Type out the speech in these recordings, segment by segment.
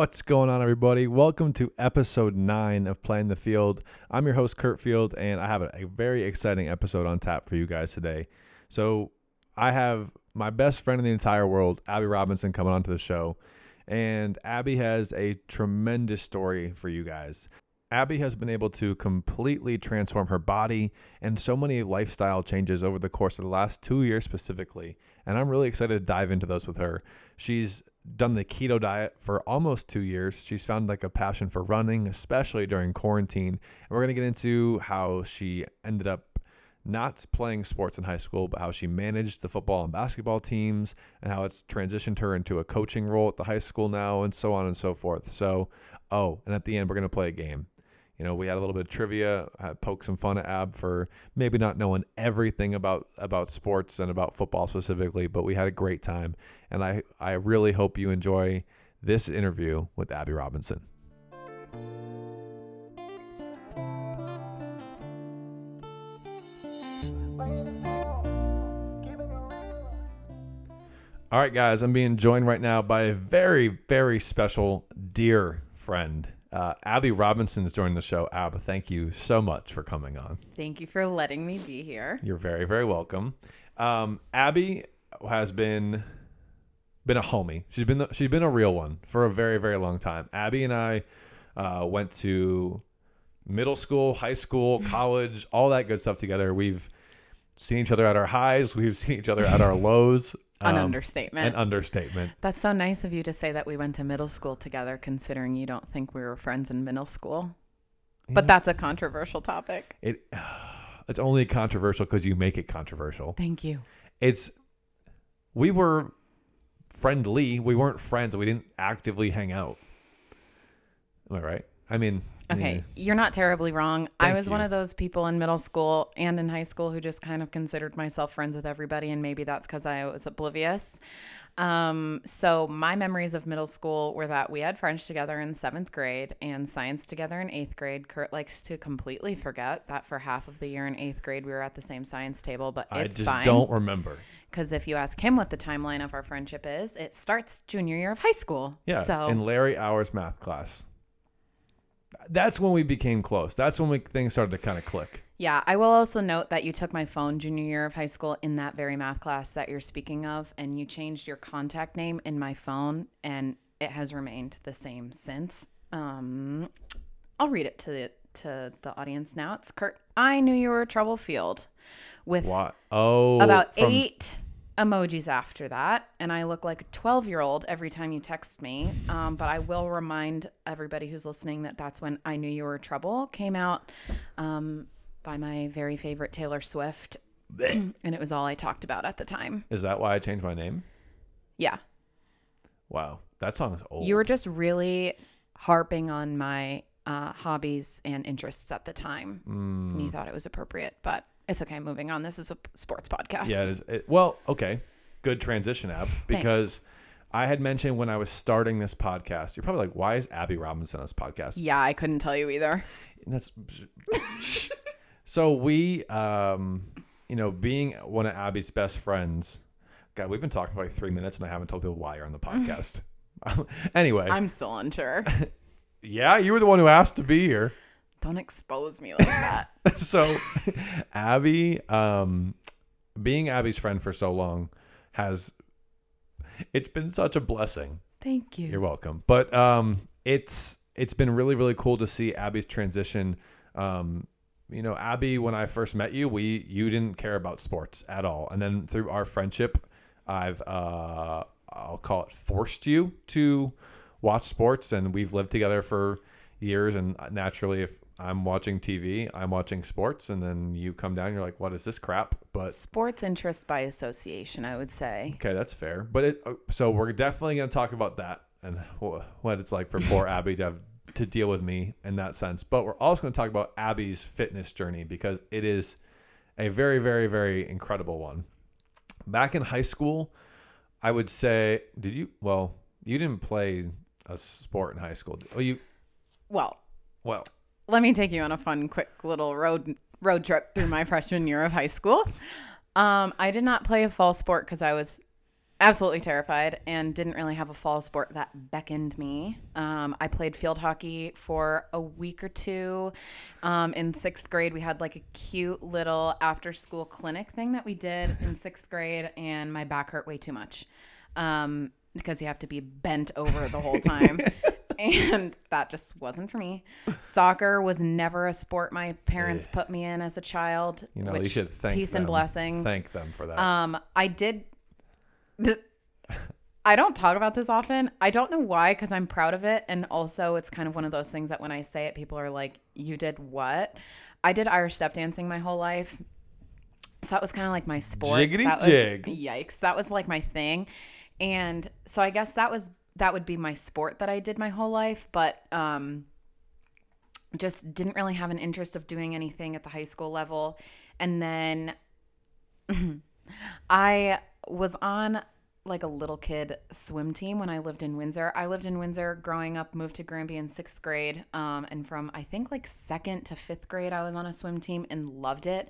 What's going on, everybody? Welcome to episode nine of Playing the Field. I'm your host, Kurt Field, and I have a, very exciting episode on tap for you guys today. So, I have my best friend in the entire world, Abby Robinson, coming onto the show. And Abby has a tremendous story for you guys. Abby has been able to completely transform her body and so many lifestyle changes over the course of the last two years specifically. And I'm really excited to dive into those with her. She's done the keto diet for almost two years. She's found like a passion for running, especially during quarantine. And we're going to get into how she ended up not playing sports in high school, but how she managed the football and basketball teams and how it's transitioned her into a coaching role at the high school now and so on and so forth. So, oh, and at the end, we're going to play a game. You know, we had a little bit of trivia, poke some fun at Ab for maybe not knowing everything about about sports and about football specifically, but we had a great time, and I I really hope you enjoy this interview with Abby Robinson. All right, guys, I'm being joined right now by a very, very special, dear friend. Uh, Abby Robinson is joining the show. Ab, thank you so much for coming on. Thank you for letting me be here. You're very, very welcome. Um, Abby has been been a homie. She's been the, she's been a real one for a very, very long time. Abby and I uh, went to middle school, high school, college, all that good stuff together. We've seen each other at our highs. We've seen each other at our lows. An Um, understatement. An understatement. That's so nice of you to say that we went to middle school together, considering you don't think we were friends in middle school. But that's a controversial topic. it it's only controversial because you make it controversial. Thank you. It's we were friendly. We weren't friends. We didn't actively hang out. Am I right? I mean, Okay, yeah. you're not terribly wrong. I Thank was one of those people in middle school and in high school who just kind of considered myself friends with everybody, and maybe that's because I was oblivious. Um, so my memories of middle school were that we had French together in seventh grade and science together in eighth grade. Kurt likes to completely forget that for half of the year in eighth grade we were at the same science table, but I just fine. don't remember. Because if you ask him what the timeline of our friendship is, it starts junior year of high school. Yeah, So in Larry Hour's math class. That's when we became close. That's when we things started to kind of click. Yeah, I will also note that you took my phone junior year of high school in that very math class that you're speaking of, and you changed your contact name in my phone, and it has remained the same since. Um, I'll read it to the to the audience now. It's Kurt. I knew you were trouble. Field with What? Oh, about eight emojis after that, and I look like a twelve year old every time you text me. Um, but I will remind everybody who's listening that that's when I knew you were trouble came out. Um, by my very favorite Taylor Swift. and it was all I talked about at the time. Is that why I changed my name? Yeah. Wow, that song is old. You were just really harping on my uh, hobbies and interests at the time. Mm. And you thought it was appropriate, but it's okay. Moving on. This is a sports podcast. Yeah, it is. It, well, okay. Good transition, Ab. Because I had mentioned when I was starting this podcast, you're probably like, why is Abby Robinson on this podcast? Yeah, I couldn't tell you either. And that's so we, um, you know, being one of Abby's best friends. God, we've been talking for like three minutes and I haven't told people why you're on the podcast. anyway, I'm still unsure. yeah, you were the one who asked to be here. Don't expose me like that. so Abby, um, being Abby's friend for so long has it's been such a blessing. Thank you. You're welcome. But um, it's it's been really really cool to see Abby's transition. Um, you know, Abby, when I first met you, we you didn't care about sports at all, and then through our friendship, I've uh, I'll call it forced you to watch sports, and we've lived together for years. And naturally, if I'm watching TV, I'm watching sports, and then you come down, you're like, "What is this crap?" But Sports interest by association, I would say. Okay, that's fair. But it uh, so we're definitely going to talk about that and what it's like for poor Abby to have to deal with me in that sense. But we're also going to talk about Abby's fitness journey because it is a very, very, very incredible one. Back in high school, I would say, did you? Well, you didn't play a sport in high school. Oh, you? Well, Well, let me take you on a fun, quick little road road trip through my freshman year of high school. Um, I did not play a fall sport because I was absolutely terrified and didn't really have a fall sport that beckoned me. Um, I played field hockey for a week or two. Um, in sixth grade, we had like a cute little after school clinic thing that we did in sixth grade, and my back hurt way too much um, because you have to be bent over the whole time. and that just wasn't for me. Soccer was never a sport my parents put me in as a child. You know, you should thank peace them. and blessings. Thank them for that. Um, I did. I don't talk about this often. I don't know why, because I'm proud of it, and also it's kind of one of those things that when I say it, people are like, "You did what?" I did Irish step dancing my whole life, so that was kind of like my sport. Jiggity that jig. Was, yikes! That was like my thing, and so I guess that was that would be my sport that I did my whole life, but um, just didn't really have an interest of doing anything at the high school level, and then I was on like a little kid swim team when I lived in Windsor. I lived in Windsor growing up, moved to Granby in sixth grade. Um, and from I think like second to fifth grade, I was on a swim team and loved it.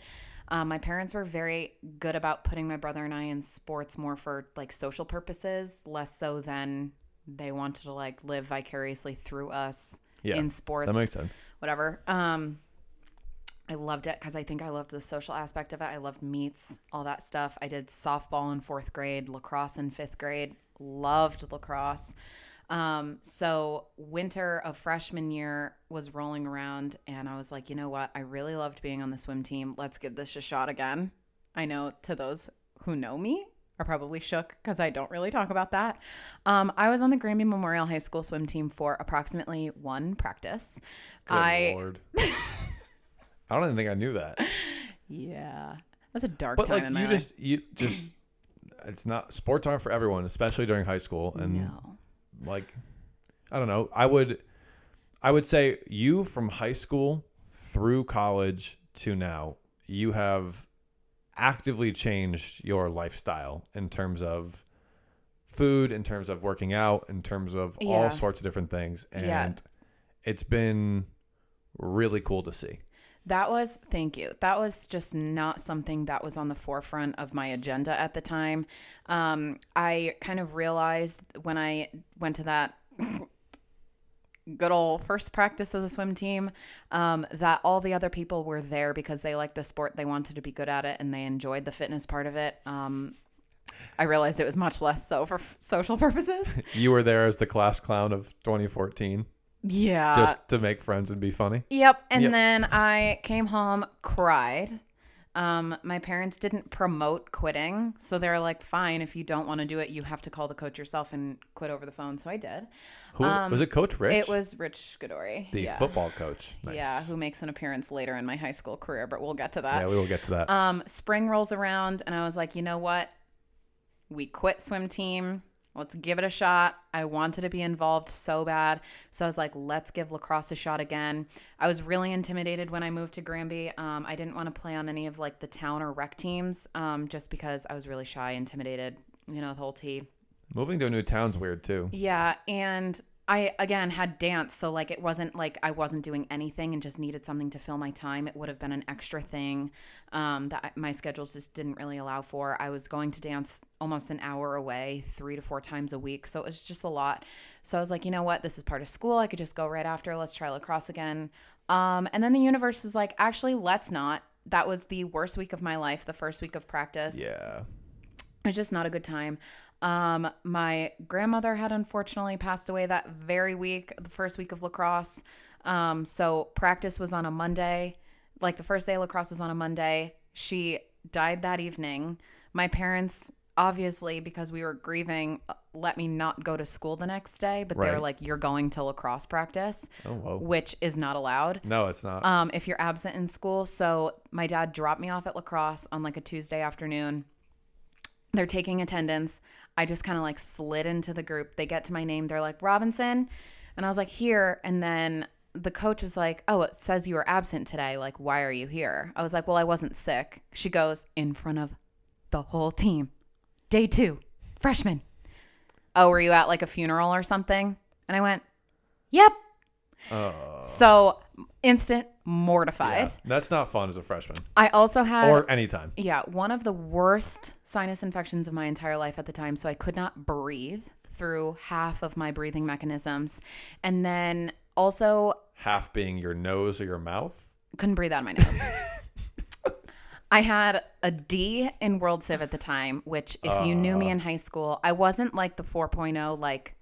Um, my parents were very good about putting my brother and I in sports more for like social purposes, less so than they wanted to like live vicariously through us Yeah, in sports that makes sense. whatever. Um, I loved it because I think I loved the social aspect of it. I loved meets, all that stuff. I did softball in fourth grade, lacrosse in fifth grade. Loved lacrosse. Um, so winter of freshman year was rolling around, and I was like, you know what? I really loved being on the swim team. Let's give this a shot again. I know to those who know me are probably shook because I don't really talk about that. Um, I was on the Granby Memorial High School swim team for approximately one practice. Good I lord. I don't even think I knew that. Yeah. It was a dark But time like in my you life. just you just it's not sports aren't for everyone, especially during high school. And no. like I don't know. I would I would say you from high school through college to now, you have actively changed your lifestyle in terms of food, in terms of working out, in terms of Yeah. all sorts of different things. And Yeah. it's been really cool to see. That was, thank you. That was just not something that was on the forefront of my agenda at the time. Um, I kind of realized when I went to that good old first practice of the swim team um, that all the other people were there because they liked the sport, they wanted to be good at it, and they enjoyed the fitness part of it. Um, I realized it was much less so for f- social purposes. You were there as the class clown of 2014 yeah. just to make friends and be funny. Yep. And Yep. then I came home, cried. Um, my parents didn't promote quitting. So they're like, fine, if you don't want to do it, you have to call the coach yourself and quit over the phone. So I did. Who was it coach Rich? Um, It was Rich Godory. the yeah. football coach. Nice. Yeah, who makes an appearance later in my high school career, but we'll get to that. Yeah, we will get to that. Um, spring rolls around, and I was like, you know what? We quit swim team. Let's give it a shot. I wanted to be involved so bad. So I was like, let's give lacrosse a shot again. I was really intimidated when I moved to Granby. Um, I didn't want to play on any of like the town or rec teams um, just because I was really shy, intimidated, you know, the whole T. Moving to a new town's weird too. Yeah, and I again had dance, so like it wasn't like I wasn't doing anything and just needed something to fill my time. It would have been an extra thing um, that I, my schedules just didn't really allow for. I was going to dance almost an hour away, three to four times a week, so it was just a lot. So I was like, you know what, this is part of school. I could just go right after. Let's try lacrosse again. Um, and then the universe was like, actually, let's not. That was the worst week of my life. The first week of practice Yeah. It's just not a good time. Um, my grandmother had unfortunately passed away that very week, the first week of lacrosse. Um, so practice was on a Monday. Like the first day of lacrosse was on a Monday. She died that evening. My parents, obviously, because we were grieving, uh, let me not go to school the next day, but they were Right. like, You're going to lacrosse practice, Oh which is not allowed No, it's not. um, if you're absent in school. So my dad dropped me off at lacrosse on like a Tuesday afternoon. They're taking attendance. I just kind of like slid into the group. They get to my name. They're like, Robinson. And I was like, here. And then the coach was like, oh, it says you were absent today. Like, why are you here? I was like, well, I wasn't sick. She goes, in front of the whole team. Day two, freshman. Oh, were you at like a funeral or something? And I went, yep. oh. So instant mortified. Yeah, that's not fun as a freshman I also had or anytime. yeah, one of the worst sinus infections of my entire life at the time. So I could not breathe through half of my breathing mechanisms. And then also Half being your nose or your mouth. couldn't breathe out of my nose. I had a D in World Civ at the time, which if you knew Uh. me in high school, I wasn't like the 4.0 like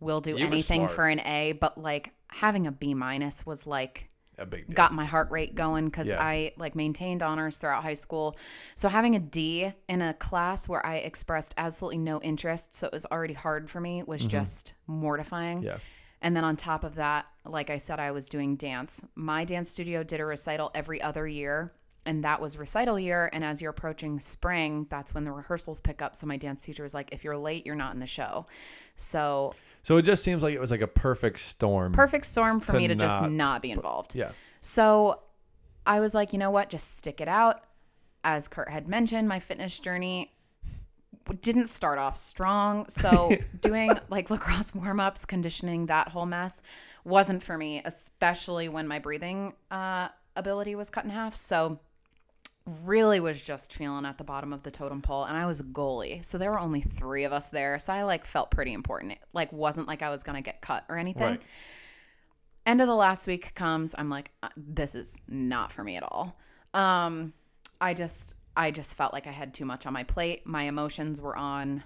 will do anything for an A, but like having a B minus was like A big deal. got my heart rate going because Yeah. I like maintained honors throughout high school. So having a D in a class where I expressed absolutely no interest, so it was already hard for me, was just mortifying. Mm-hmm. Yeah. And then on top of that, like I said, I was doing dance. My dance studio did a recital every other year, and that was recital year. And as you're approaching spring, that's when the rehearsals pick up. So my dance teacher was like, if you're late, you're not in the show. So So it just seems like it was like a perfect storm. perfect storm for To me to just not- not be involved. Yeah. So I was like, you know what? Just stick it out. As Kurt had mentioned, my fitness journey didn't start off strong. So doing like lacrosse warm ups, conditioning, that whole mess wasn't for me, especially when my breathing uh, ability was cut in half. So really was just feeling at the bottom of the totem pole and I was a goalie. So there were only 3 of us there. So I like felt pretty important. It like wasn't like I was going to get cut or anything Right. end of the last week comes i'm like uh, this is not for me at all um i just i just felt like i had too much on my plate my emotions were on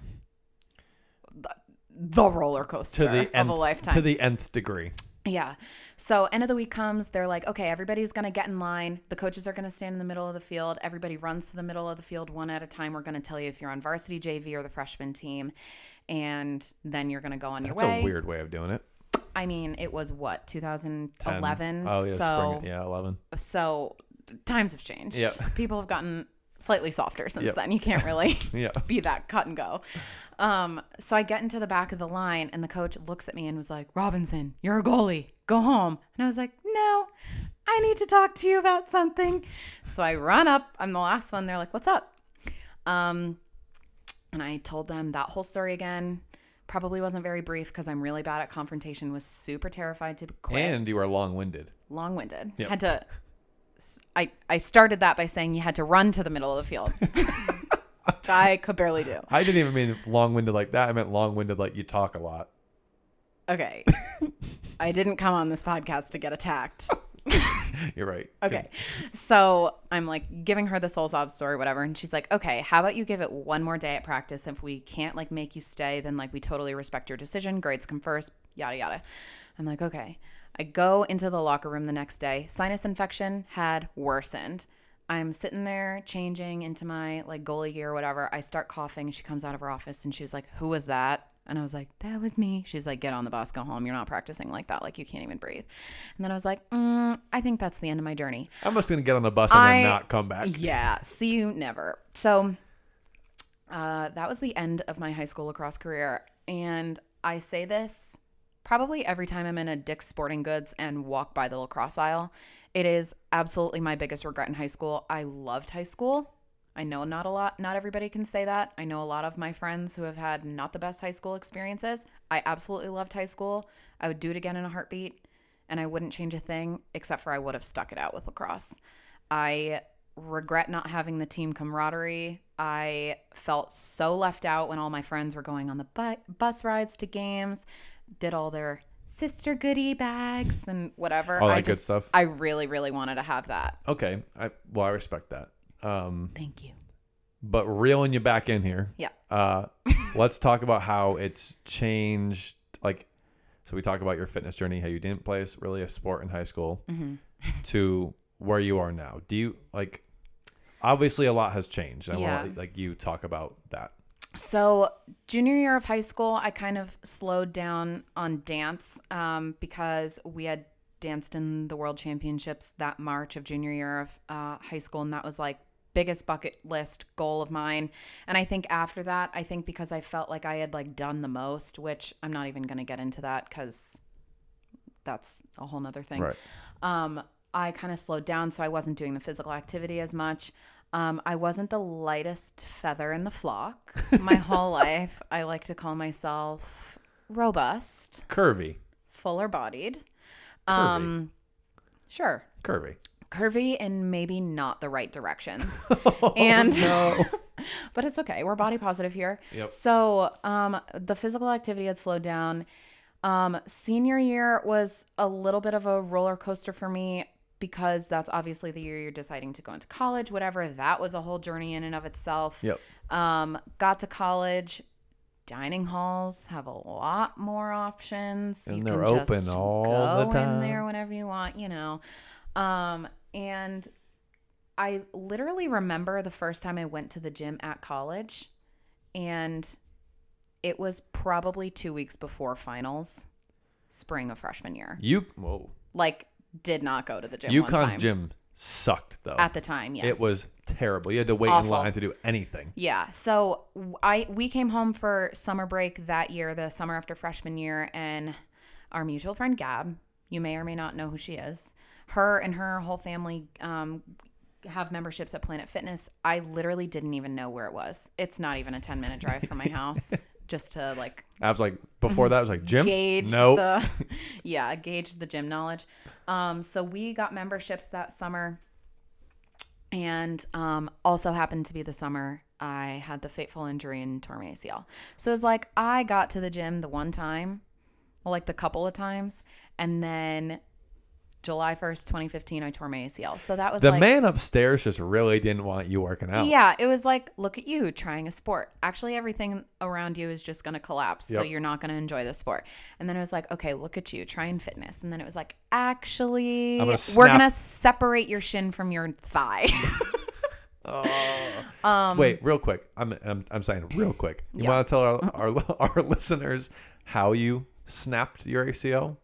the, the roller coaster To the of nth, a lifetime to the nth degree. Yeah. So end of the week comes, they're like, okay, everybody's gonna get in line. The coaches are gonna stand in the middle of the field. Everybody runs to the middle of the field one at a time. We're gonna tell you if you're on varsity JV or the freshman team, and then you're gonna go on That's your way. That's a weird way of doing it. I mean, it was what 2011. Oh yeah, so spring. Yeah, eleven. so times have changed. Yep. People have gotten slightly softer since Yep. then. You can't really Yeah. be that cut and go. Um, so I get into the back of the line, and the coach looks at me and was like, Robinson, you're a goalie. Go home. And I was like, no, I need to talk to you about something. So I run up. I'm the last one. They're like, what's up? Um, and I told them that whole story again. Probably wasn't very brief because I'm really bad at confrontation, was super terrified to quit And you were long-winded. long-winded. Yep. Had to. I I started that by saying you had to run to the middle of the field, which I could barely do. I didn't even mean long-winded like that. I meant long-winded like you talk a lot. Okay, I didn't come on this podcast to get attacked. You're right. Okay, so I'm like giving her this whole sob story, whatever, and she's like, "Okay, how about you give it one more day at practice? If we can't like make you stay, then like we totally respect your decision. Grades come first, yada yada." I'm like, "Okay." I go into the locker room the next day. Sinus infection had worsened. I'm sitting there changing into my like goalie gear or whatever. I start coughing. She comes out of her office and she was like, "Who was that?" And I was like, "That was me." She's like, "Get on the bus, go home. You're not practicing like that. Like you can't even breathe." And then I was like, mm, "I think that's the end of my journey." I'm just gonna get on the bus and I- then not come back. Yeah, see you never. So uh, that was the end of my high school lacrosse career. And I say this probably every time I'm in a Dick's Sporting Goods and walk by the lacrosse aisle. It is absolutely my biggest regret in high school. I loved high school. I know not a lot, not everybody can say that. I know a lot of my friends who have had not the best high school experiences. I absolutely loved high school. I would do it again in a heartbeat, and I wouldn't change a thing except for I would have stuck it out with lacrosse. I regret not having the team camaraderie. I felt so left out when all my friends were going on the bu- bus rides to games, did all their sister goodie bags and whatever. All that I good just, stuff. I really, really wanted to have that. Okay. I well, I respect that. Um, Thank you. but reeling you back in here. Yeah. Uh, let's talk about how it's changed. Like, so we talk about your fitness journey, how you didn't play really a sport in high school, Mm-hmm. to where you are now. Do you like? Obviously, a lot has changed. I Yeah. want like you talk about that. So, junior year of high school, I kind of slowed down on dance um, because we had danced in the world championships that March of junior year of uh, high school. And that was like biggest bucket list goal of mine. And I think after that, I think because I felt like I had like done the most, which I'm not even going to get into that because that's a whole nother thing Right. um, I kind of slowed down, so I wasn't doing the physical activity as much. Um, I wasn't the lightest feather in the flock my whole life. I like to call myself robust, Curvy. fuller bodied. Um, Sure. Curvy. Curvy and maybe not the right directions. and no. but it's okay. We're body positive here. Yep. So um, the physical activity had slowed down. Um, senior year was a little bit of a roller coaster for me because that's obviously the year you're deciding to go into college, whatever. That was a whole journey in and of itself. Yep. Um, got to college. Dining halls have a lot more options. And you they're can open all go the time. Go in there whenever you want, you know. Um, and I literally remember the first time I went to the gym at college, and it was probably two weeks before finals, spring of freshman year. You whoa. Like, did not go to the gym. UConn's gym sucked though. at the time. Yes, It was terrible. You had to wait in Awful. line to do anything. Yeah. So I we came home for summer break that year, the summer after freshman year, and our mutual friend Gab, you may or may not know who she is. Her and her whole family um, have memberships at Planet Fitness. I literally didn't even know where it was. It's not even a ten minute drive from my house. Just to like I was like before that I was like gym. gauge Nope. the yeah gauge the gym knowledge um so we got memberships that summer and um also happened to be the summer i had the fateful injury and tore my acl so it's like i got to the gym the one time well, like the couple of times and then july 1st 2015 i tore my acl so that was the like man upstairs just really didn't want you working out. yeah, it was like, look at you trying a sport. Actually, everything around you is just going to collapse. So you're not going to enjoy the sport. And then it was like, okay, look at you trying fitness. And then it was like, actually, gonna we're going to separate your shin from your thigh. Oh. um, Wait, real quick. I'm I'm, I'm saying real quick. You Yeah. want to tell our, our our listeners how you snapped your ACL?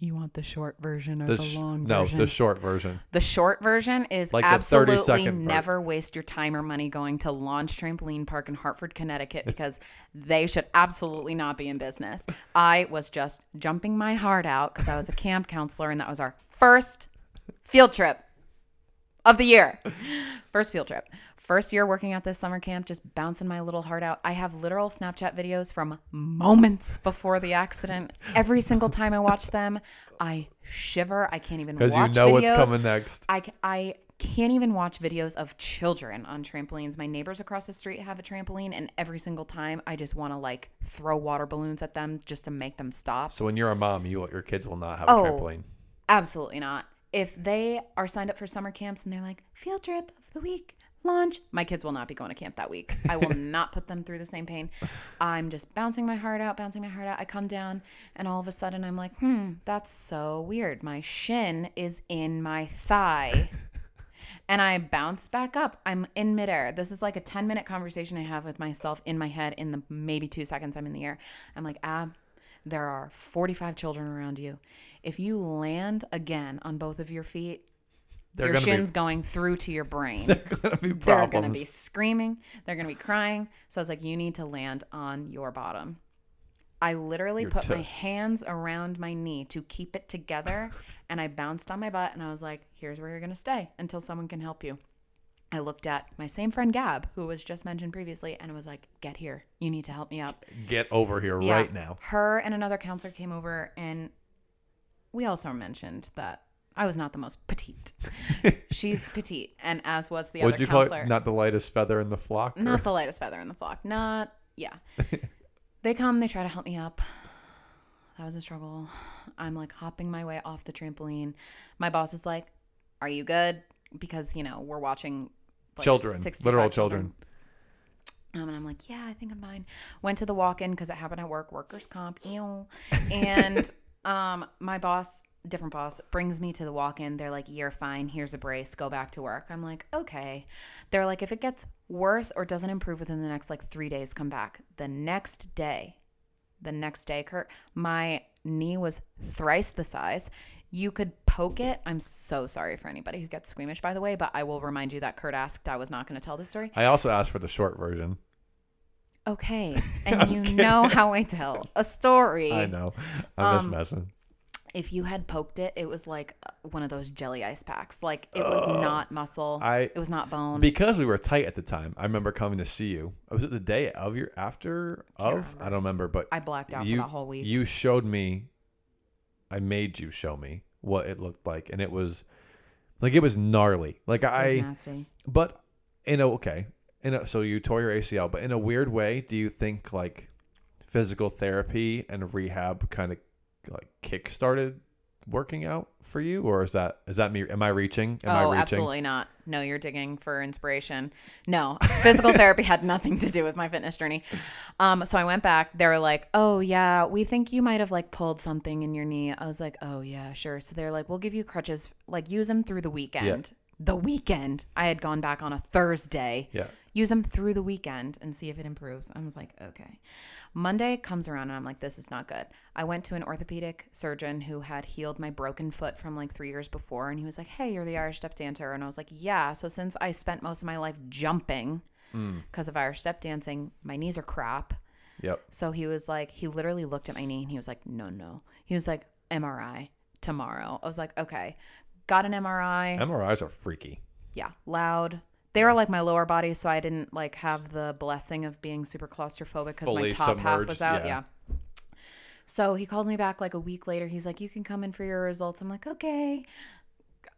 You want the short version or The the, sh- long no, version? No, the short version. The short version is Like the 30 absolutely never waste your time or money going to Launch Trampoline Park in Hartford, Connecticut, because they should absolutely not be in business. I was just jumping my heart out because I was a camp counselor and that was our first field trip of the year. First field trip. First year working at this summer camp, just bouncing my little heart out. I have literal Snapchat videos from moments before the accident. Every single time I watch them, I shiver. I can't even watch Because you know what's coming next. I I can't even watch videos of children on trampolines. My neighbors across the street have a trampoline, and every single time I just want to like throw water balloons at them just to make them stop. So when you're a mom, you your kids will not have Oh. a trampoline. Absolutely not. If they are signed up for summer camps and they're like, field trip of the week, launch, my kids will not be going to camp that week. I will not put them through the same pain. I'm just bouncing my heart out, bouncing my heart out. I come down and all of a sudden I'm like, hmm, that's so weird. My shin is in my thigh. and I bounce back up. I'm in midair. This is like a 10 minute conversation I have with myself in my head in the maybe two seconds I'm in the air. I'm like, Ab, there are 45 children around you. If you land again on both of your feet, They're your shin's be going through to your brain. they're gonna be problems. They're going to be screaming. They're going to be crying. So I was like, you need to land on your bottom. I literally Your put my hands around my knee to keep it together. and I bounced on my butt and I was like, here's where you're going to stay until someone can help you. I looked at my same friend Gab, who was just mentioned previously, and was like, get here. You need to help me up. Get over here Yeah. right now. Her and another counselor came over, and we also mentioned that I was not the most petite. She's petite, and as was the Would other you call it not the lightest feather in the flock? or- Not the lightest feather in the flock. Not, yeah. they come, they try to help me up. That was a struggle. I'm like hopping my way off the trampoline. My boss is like, Are you good? Because, you know, we're watching like, children, 65 literal children. Um, and I'm like, yeah, I think I'm fine. Went to the walk-in because it happened at work, workers comp, ew. And um, my boss, different boss, brings me to the walk-in. They're like, you're fine. Here's a brace. Go back to work. I'm like, okay. They're like, if it gets worse or doesn't improve within the next like three days, come back. The next day, the next day, Kurt, my knee was thrice the size. You could poke it. I'm so sorry for anybody who gets squeamish, by the way, but I will remind you that Kurt asked. I was not going to tell this story. I also asked for the short version. Okay. And you know how I tell a story. I know. I'm just Um, messing. If you had poked it, it was like uh, one of those jelly ice packs. Like it was not muscle. I it was not bone. because we were tight at the time. I remember coming to see you. Was it the day of your after of? I don't remember, but I blacked out you for that whole week. you showed me. I made you show me what it looked like, and it was like it was gnarly. Like It was I, nasty. but in a okay, in a, so you tore your ACL, but in a weird way, do you think like physical therapy and rehab kind of like kick started working out for you, or is that is that me? Am I reaching? Am I oh, reaching? absolutely not. No, you're digging for inspiration. No, physical therapy had nothing to do with my fitness journey. Um, so I went back. They were like, "Oh yeah, we think you might have like pulled something in your knee." I was like, "Oh yeah, sure." So they're like, "We'll give you crutches. Like use them through the weekend." The weekend. I had gone back on a Thursday. Yeah. Use them through the weekend and see if it improves. I was like, okay. Monday comes around and I'm like, this is not good. I went to an orthopedic surgeon who had healed my broken foot from like three years before. And he was like, hey, you're the Irish step dancer. And I was like, yeah. So since I spent most of my life jumping mm. because of Irish step dancing, my knees are crap. Yep. So he was like, he literally looked at my knee and he was like, no, no. He was like, MRI tomorrow. I was like, okay. Got an MRI MRIs are freaky. yeah, loud. They were like my lower body, so I didn't like have the blessing of being super claustrophobic because my Fully top half submerged, was out. yeah. Yeah. So he calls me back like a week later. He's like, "You can come in for your results." I'm like, "Okay."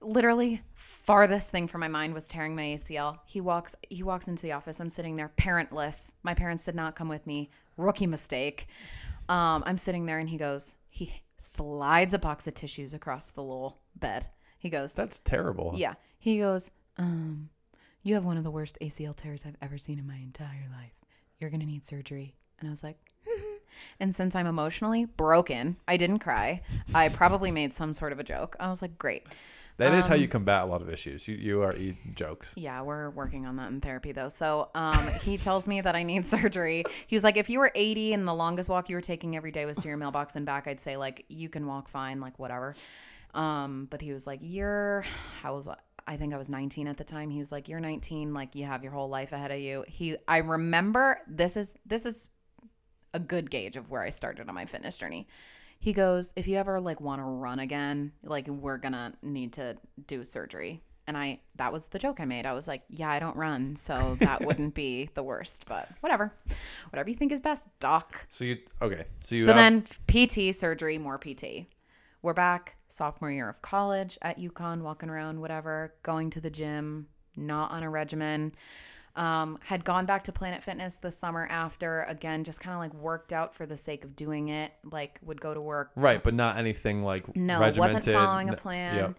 Literally, farthest thing from my mind was tearing my ACL. He walks. He walks into the office. I'm sitting there, parentless. My parents did not come with me. Rookie mistake. Um, I'm sitting there, and he goes. He slides a box of tissues across the little bed. He goes, That's terrible. yeah. He goes, um, you have one of the worst ACL tears I've ever seen in my entire life. You're going to need surgery. And I was like, and since I'm emotionally broken, I didn't cry. I probably made some sort of a joke. I was like, great. That is how Um, you combat a lot of issues. You you are you jokes. Yeah, we're working on that in therapy though. So um, he tells me that I need surgery. He was like, if you were 80 and the longest walk you were taking every day was to your mailbox and back, I'd say like you can walk fine, like whatever. Um, but he was like, you're, how was I? I think I was 19 at the time. He was like, you're 19, like you have your whole life ahead of you. He, I remember this is this is a good gauge of where I started on my fitness journey. He goes, if you ever like want to run again, like we're gonna need to do surgery. And I, that was the joke I made. I was like, yeah, I don't run, so that wouldn't be the worst, but whatever, whatever you think is best, doc. So you okay? So you So have, then PT surgery, more PT. We're back sophomore year of college at UConn, walking around, whatever, going to the gym, not on a regimen. Um, had gone back to Planet Fitness the summer after, again, just kind of like worked out for the sake of doing it. Like would go to work. right, but not anything like No, regimented. wasn't following a plan. Yep.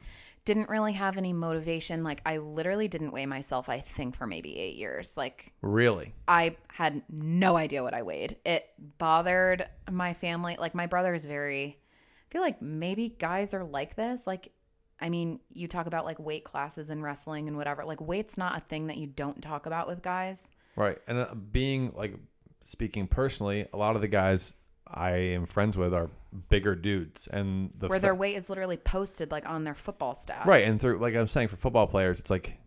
Didn't really have any motivation. Like I literally didn't weigh myself, I think, for maybe eight years. Like Really? I had no idea what I weighed. It bothered my family. Like my brother is very feel like maybe guys are like this. Like I mean, you talk about like weight classes and wrestling and whatever. Like weight's not a thing that you don't talk about with guys. Right. And uh, being like speaking personally, a lot of the guys I am friends with are bigger dudes, and the Where fa- their weight is literally posted like on their football stats. right and through like I'm saying for football players, it's like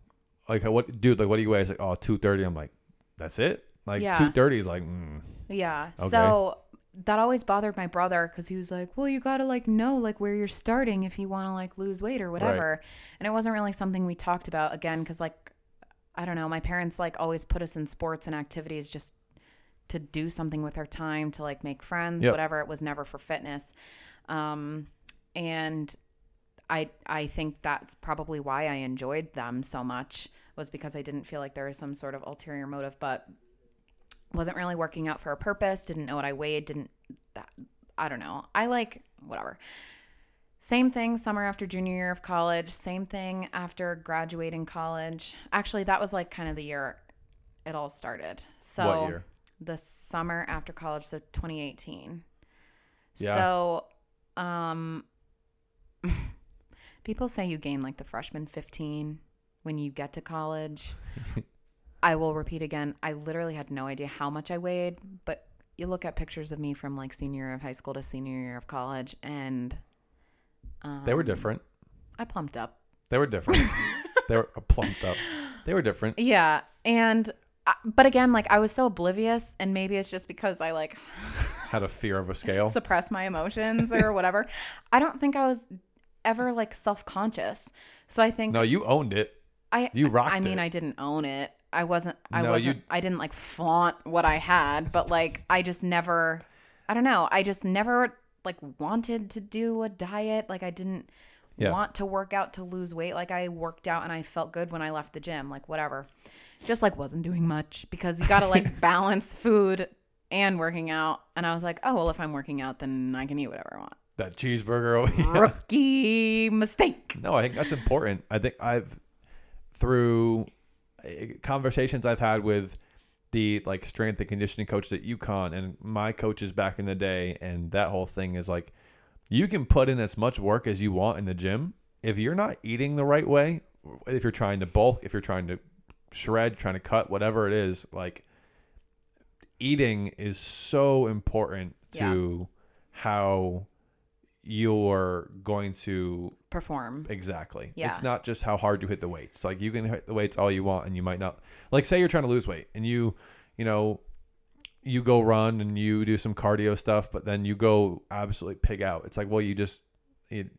like what dude like what do you weigh? It's like oh 230. I'm like that's it. Like Yeah. 230 is like mm. Yeah. Okay. So that always bothered my brother because he was like, well, you got to like know like where you're starting if you want to like lose weight or whatever. And it wasn't really something we talked about again because like, I don't know, my parents like always put us in sports and activities just to do something with our time to like make friends, Yep. whatever. It was never for fitness. Um, and I I think that's probably why I enjoyed them so much was because I didn't feel like there was some sort of ulterior motive, but wasn't really working out for a purpose, didn't know what I weighed, didn't that I don't know. I like whatever. Same thing summer after junior year of college, same thing after graduating college. Actually, that was like kind of the year it all started. So what year? the summer after college, so 2018. Yeah. So, um, people say you gain like the freshman 15 when you get to college. I will repeat again. I literally had no idea how much I weighed, but you look at pictures of me from like senior year of high school to senior year of college, and um, They were different. I plumped up. They were different. they were plumped up. They were different. Yeah, and but again, like I was so oblivious, and maybe it's just because I like Had a fear of a scale. suppress my emotions or whatever. I don't think I was ever like self conscious. So I think no, you owned it. I you rocked it. I mean, it. I didn't own it. I wasn't. I No, wasn't. you- I didn't like flaunt what I had, but like I just never. I don't know. I just never like wanted to do a diet. Like I didn't Yeah. want to work out to lose weight. Like I worked out and I felt good when I left the gym, like whatever. Just like wasn't doing much because you got to like balance food and working out. And I was like, oh, well, if I'm working out, then I can eat whatever I want. That cheeseburger. here. Rookie mistake. No, I think that's important. I think I've through conversations I've had with the like strength and conditioning coaches at UConn and my coaches back in the day, and that whole thing is like you can put in as much work as you want in the gym. If you're not eating the right way, if you're trying to bulk, if you're trying to shred, trying to cut, whatever it is, like eating is so important to how you're going to Perform. Exactly. Yeah. It's not just how hard you hit the weights. Like you can hit the weights all you want and you might not like say you're trying to lose weight and you, you know, you go run and you do some cardio stuff, but then you go absolutely pig out. It's like, well, you just it,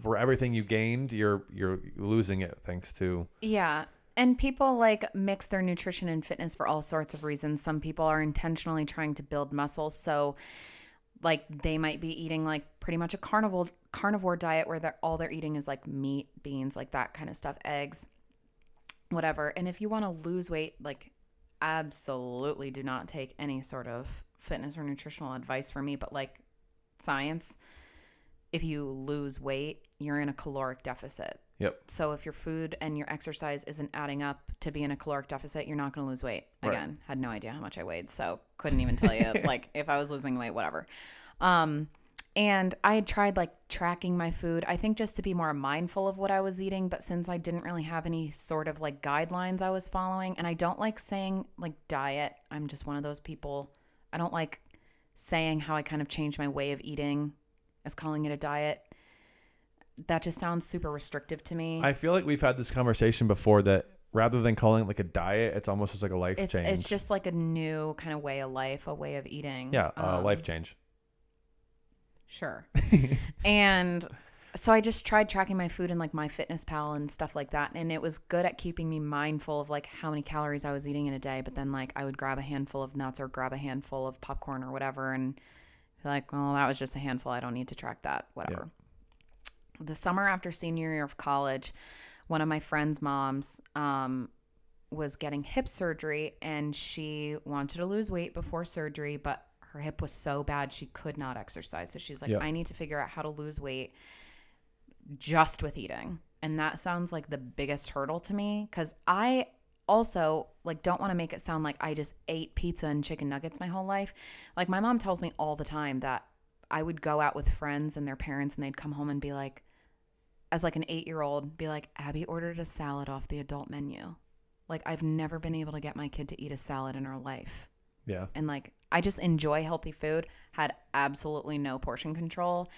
for everything you gained, you're you're losing it thanks to Yeah. And people like mix their nutrition and fitness for all sorts of reasons. Some people are intentionally trying to build muscle. So, like, they might be eating like pretty much a carnivore carnivore diet where they're, all they're eating is like meat, beans, like that kind of stuff, eggs, whatever. And if you want to lose weight, like, absolutely do not take any sort of fitness or nutritional advice from me, but like science, if you lose weight, you're in a caloric deficit. Yep. So if your food and your exercise isn't adding up to be in a caloric deficit, you're not going to lose weight. Right. Again, had no idea how much I weighed, so couldn't even tell you like if I was losing weight, whatever. Um, and I had tried like tracking my food. I think just to be more mindful of what I was eating, but since I didn't really have any sort of like guidelines I was following, and I don't like saying like diet. I'm just one of those people. I don't like saying how I kind of changed my way of eating as calling it a diet. That just sounds super restrictive to me. I feel like we've had this conversation before that rather than calling it like a diet, it's almost just like a life it's change. it's just like a new kind of way of life, a way of eating. yeah, uh, Um, life change. Sure. and so I just tried tracking my food in like MyFitnessPal and stuff like that. And it was good at keeping me mindful of like how many calories I was eating in a day. But then like I would grab a handful of nuts or grab a handful of popcorn or whatever and be like, well, that was just a handful. I don't need to track that. Whatever. The summer after senior year of college, one of my friend's moms um, was getting hip surgery and she wanted to lose weight before surgery, but her hip was so bad she could not exercise. So she's like, Yeah. I need to figure out how to lose weight just with eating. And that sounds like the biggest hurdle to me because I also like don't want to make it sound like I just ate pizza and chicken nuggets my whole life. Like my mom tells me all the time that I would go out with friends and their parents and they'd come home and be like as like an 8-year-old be like Abby ordered a salad off the adult menu. Like I've never been able to get my kid to eat a salad in her life Yeah. and like I just enjoy healthy food. Had absolutely no portion control,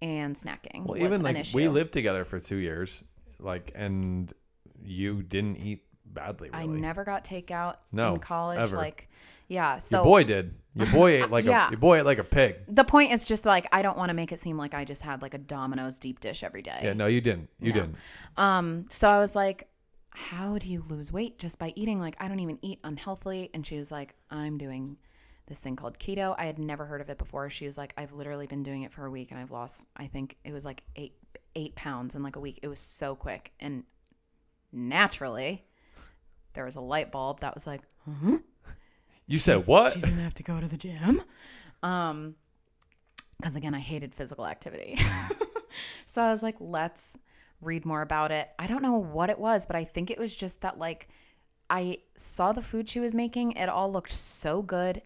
and snacking Well, was even like we lived together for two years, like, and you didn't eat badly. Really. I never got takeout No, in college. ever. Like, yeah. So your boy did. Your boy ate like Yeah. a your boy ate like a pig. the point is just like I don't want to make it seem like I just had like a Domino's deep dish every day. Yeah, no, you didn't. You No. didn't. Um, so I was like, how do you lose weight just by eating? Like, I don't even eat unhealthily. And she was like, I'm doing this thing called keto. I had never heard of it before. She was like, I've literally been doing it for a week and I've lost, I think it was like eight, eight pounds in like a week. It was so quick. And naturally, there was a light bulb that was like, You said what? she didn't have to go to the gym. Um, because again, I hated physical activity. so I was like, let's read more about it. I don't know what it was, but I think it was just that like I saw the food she was making. It all looked so good.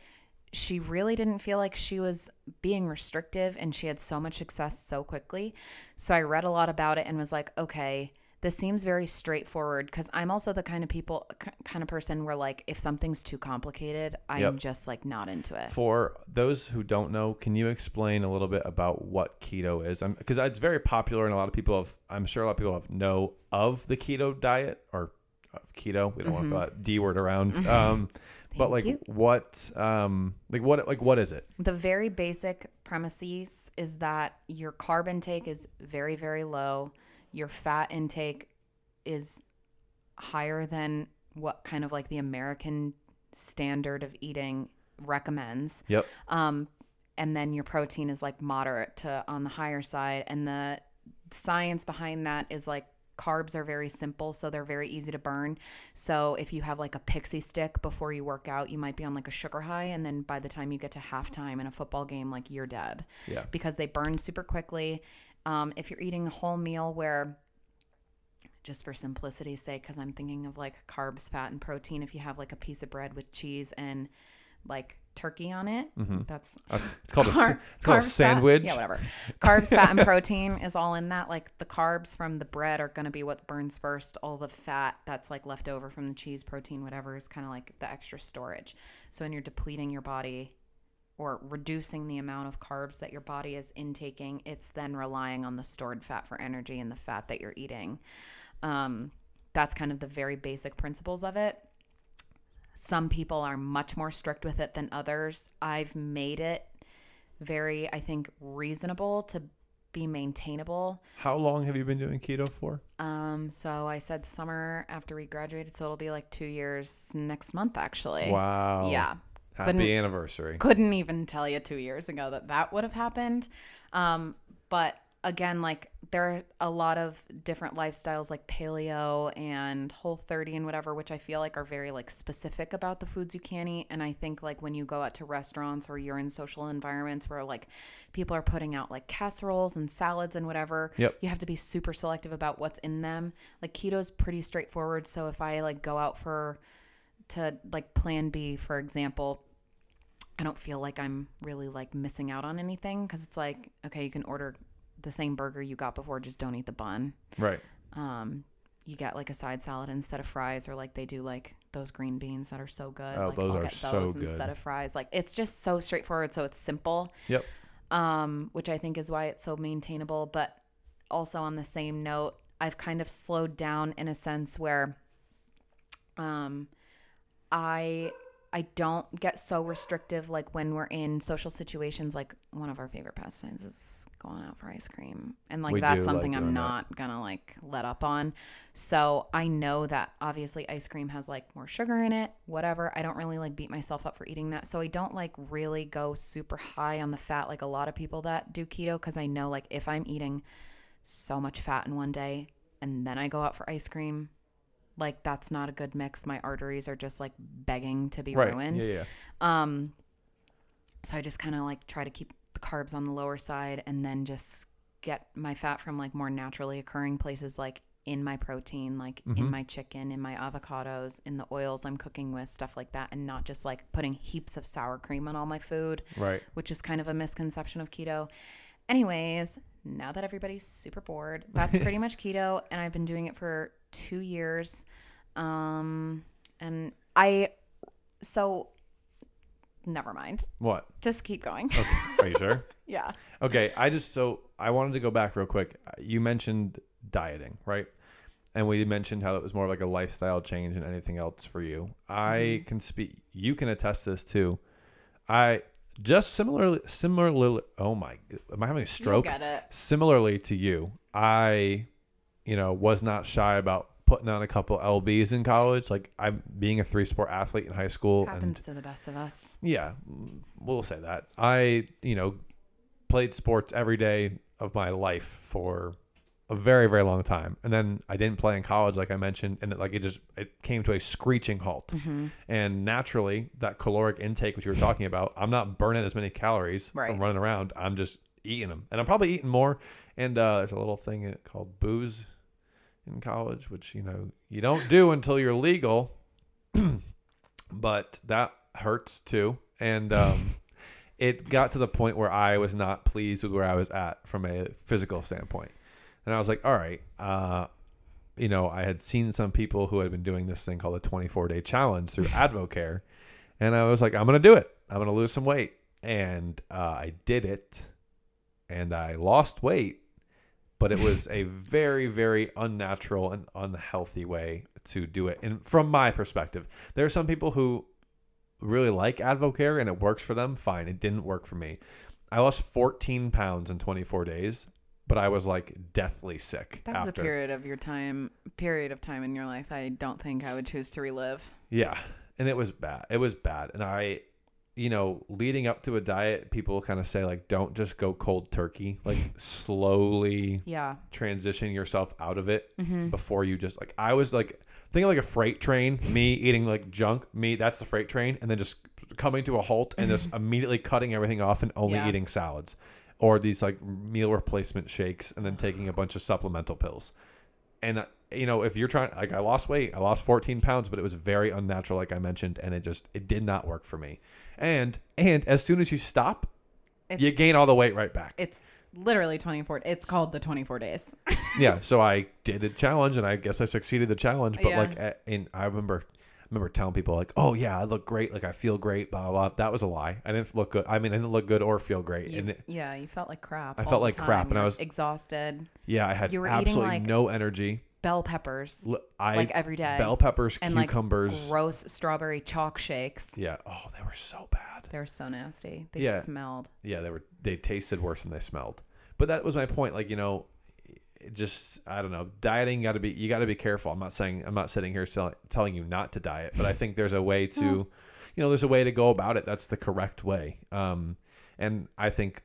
She really didn't feel like she was being restrictive and she had so much success so quickly. So I read a lot about it and was like, okay, this seems very straightforward because I'm also the kind of people, k- kind of person where like if something's too complicated, I'm Yep. just like not into it. For those who don't know, can you explain a little bit about what keto is? Because it's very popular, and a lot of people have. I'm sure a lot of people have know of the keto diet or of keto. We don't want to throw that D word around. Um, but Mm-hmm. Like, you. what, um, like what, like what is it? The very basic premises is that your carb intake is very, very low. Your fat intake is higher than what kind of like the American standard of eating recommends. Yep. Um, and then your protein is like moderate to on the higher side, and the science behind that is like carbs are very simple, so they're very easy to burn. So if you have like a pixie stick before you work out, you might be on like a sugar high, and then by the time you get to halftime in a football game, like you're dead Yeah. because they burn super quickly. Um, if you're eating a whole meal where just for simplicity's sake, because I'm thinking of like carbs, fat, and protein. If you have like a piece of bread with cheese and like turkey on it, that's That's- It's called a, sa- it's called a carbs, fat- sandwich. yeah, whatever. Carbs, fat, and protein is all in that. Like the carbs from the bread are going to be what burns first. All the fat that's like left over from the cheese, protein, whatever, is kind of like the extra storage. So when you're depleting your body or reducing the amount of carbs that your body is intaking, it's then relying on the stored fat for energy and the fat that you're eating. Um, that's kind of the very basic principles of it. Some people are much more strict with it than others. I've made it very, I think, reasonable to be maintainable. How long have you been doing keto for? Um, so I said summer after we graduated, so it'll be like two years next month, actually. Wow. Yeah. Happy Couldn't- anniversary. couldn't even tell you two years ago that that would have happened. Um, but again, like there are a lot of different lifestyles like paleo and whole 30 and whatever, which I feel like are very like specific about the foods you can eat. And I think like when you go out to restaurants or you're in social environments where like people are putting out like casseroles and salads and whatever, Yep. you have to be super selective about what's in them. Like keto is pretty straightforward. So if I like go out for to like plan B, for example, I don't feel like I'm really like missing out on anything because it's like, okay, you can order the same burger you got before, just don't eat the bun. Right. Um, you get like a side salad instead of fries, or like they do like those green beans that are so good. Oh, like, those I'll are get so those good. instead of fries. Like it's just so straightforward, so it's simple. Yep. Um, which I think is why it's so maintainable. But also on the same note, I've kind of slowed down in a sense where, um, I I don't get so restrictive like when we're in social situations like one of our favorite pastimes is going out for ice cream. And like We that's do like something I'm doing that. not gonna like let up on. So I know that obviously ice cream has like more sugar in it whatever. I don't really like beat myself up for eating that. So I don't like really go super high on the fat like a lot of people that do keto because I know like if I'm eating so much fat in one day and then I go out for ice cream like that's not a good mix my arteries are just like begging to be Right. ruined Yeah, yeah. um so i just kind of like try to keep the carbs on the lower side and then just get my fat from like more naturally occurring places like in my protein like Mm-hmm. in my chicken in my avocados in the oils i'm cooking with stuff like that and not just like putting heaps of sour cream on all my food Right. which is kind of a misconception of keto. Anyways, now that everybody's super bored, that's pretty much keto, and I've been doing it for two years. Um, and I, so never mind. What? Just keep going. Okay. Are you sure? yeah. Okay, I just so I wanted to go back real quick. You mentioned dieting, right? And we mentioned how it was more like a lifestyle change than anything else for you. I can speak. You can attest this too. I just similarly, similarly. Oh my! Am I having a stroke? get it. Similarly to you, I, you know, was not shy about putting on a couple lbs in college. Like I'm being a three sport athlete in high school, and Happens to the best of us. yeah, we'll say that. I, you know, played sports every day of my life for a very, very long time. And then I didn't play in college, like I mentioned, and it, like it just it came to a screeching halt. Mm-hmm. And naturally, that caloric intake, which you were talking about, I'm not burning as many calories Right. from running around. I'm just eating them, and I'm probably eating more. And uh, there's a little thing called booze in college, which you know you don't do until you're legal. but that hurts too, and um, it got to the point where I was not pleased with where I was at from a physical standpoint, and I was like, all right, uh, you know, I had seen some people who had been doing this thing called the 24 day challenge through Advocare, and I was like, I'm gonna do it. I'm gonna lose some weight, and uh, I did it, and I lost weight, but it was a very, very unnatural and unhealthy way to do it. And from my perspective, there are some people who really like Advocare and it works for them. Fine, it didn't work for me. I lost 14 pounds in 24 days, but I was like deathly sick That was after. a period of your time, period of time in your life. I don't think I would choose to relive. Yeah, and it was bad. It was bad, and I, you know, leading up to a diet, people kind of say like, don't just go cold turkey. Like slowly Yeah. transition yourself out of it Mm-hmm. before you just like. I was like, thinking like a freight train. Me eating like junk. Me, that's the freight train, and then just coming to a halt and just immediately cutting everything off and only Yeah. eating salads or these like meal replacement shakes, and then taking a bunch of supplemental pills. And uh, you know, if you're trying, like, I lost weight, I lost 14 pounds, but it was very unnatural, like I mentioned, and it just it did not work for me. And and as soon as you stop, It's- you gain all the weight right back. It's literally 24. It's called the 24 days. yeah. So I did a challenge, and I guess I succeeded the challenge. But Yeah. like, and I remember. I remember telling people like, "Oh yeah, I look great. Like I feel great." Blah blah. blah. That was a lie. I didn't look good. I mean, I didn't look good or feel great. You, and it, yeah, you felt like crap. I felt like crap, and I was- exhausted. yeah, I had You were eating, absolutely like, no energy. Bell peppers, L- I like every day. bell peppers, and like cucumbers. gross strawberry chalk shakes. yeah. Oh, they were so bad. They were so nasty. They Yeah. smelled. yeah, they were they tasted worse than they smelled. But that was my point. Like you know, just I don't know. Dieting got to be you got to be careful. I'm not saying I'm not sitting here tell, telling you not to diet, but I think there's a way to, you know, there's a way to go about it. That's the correct way. Um, and I think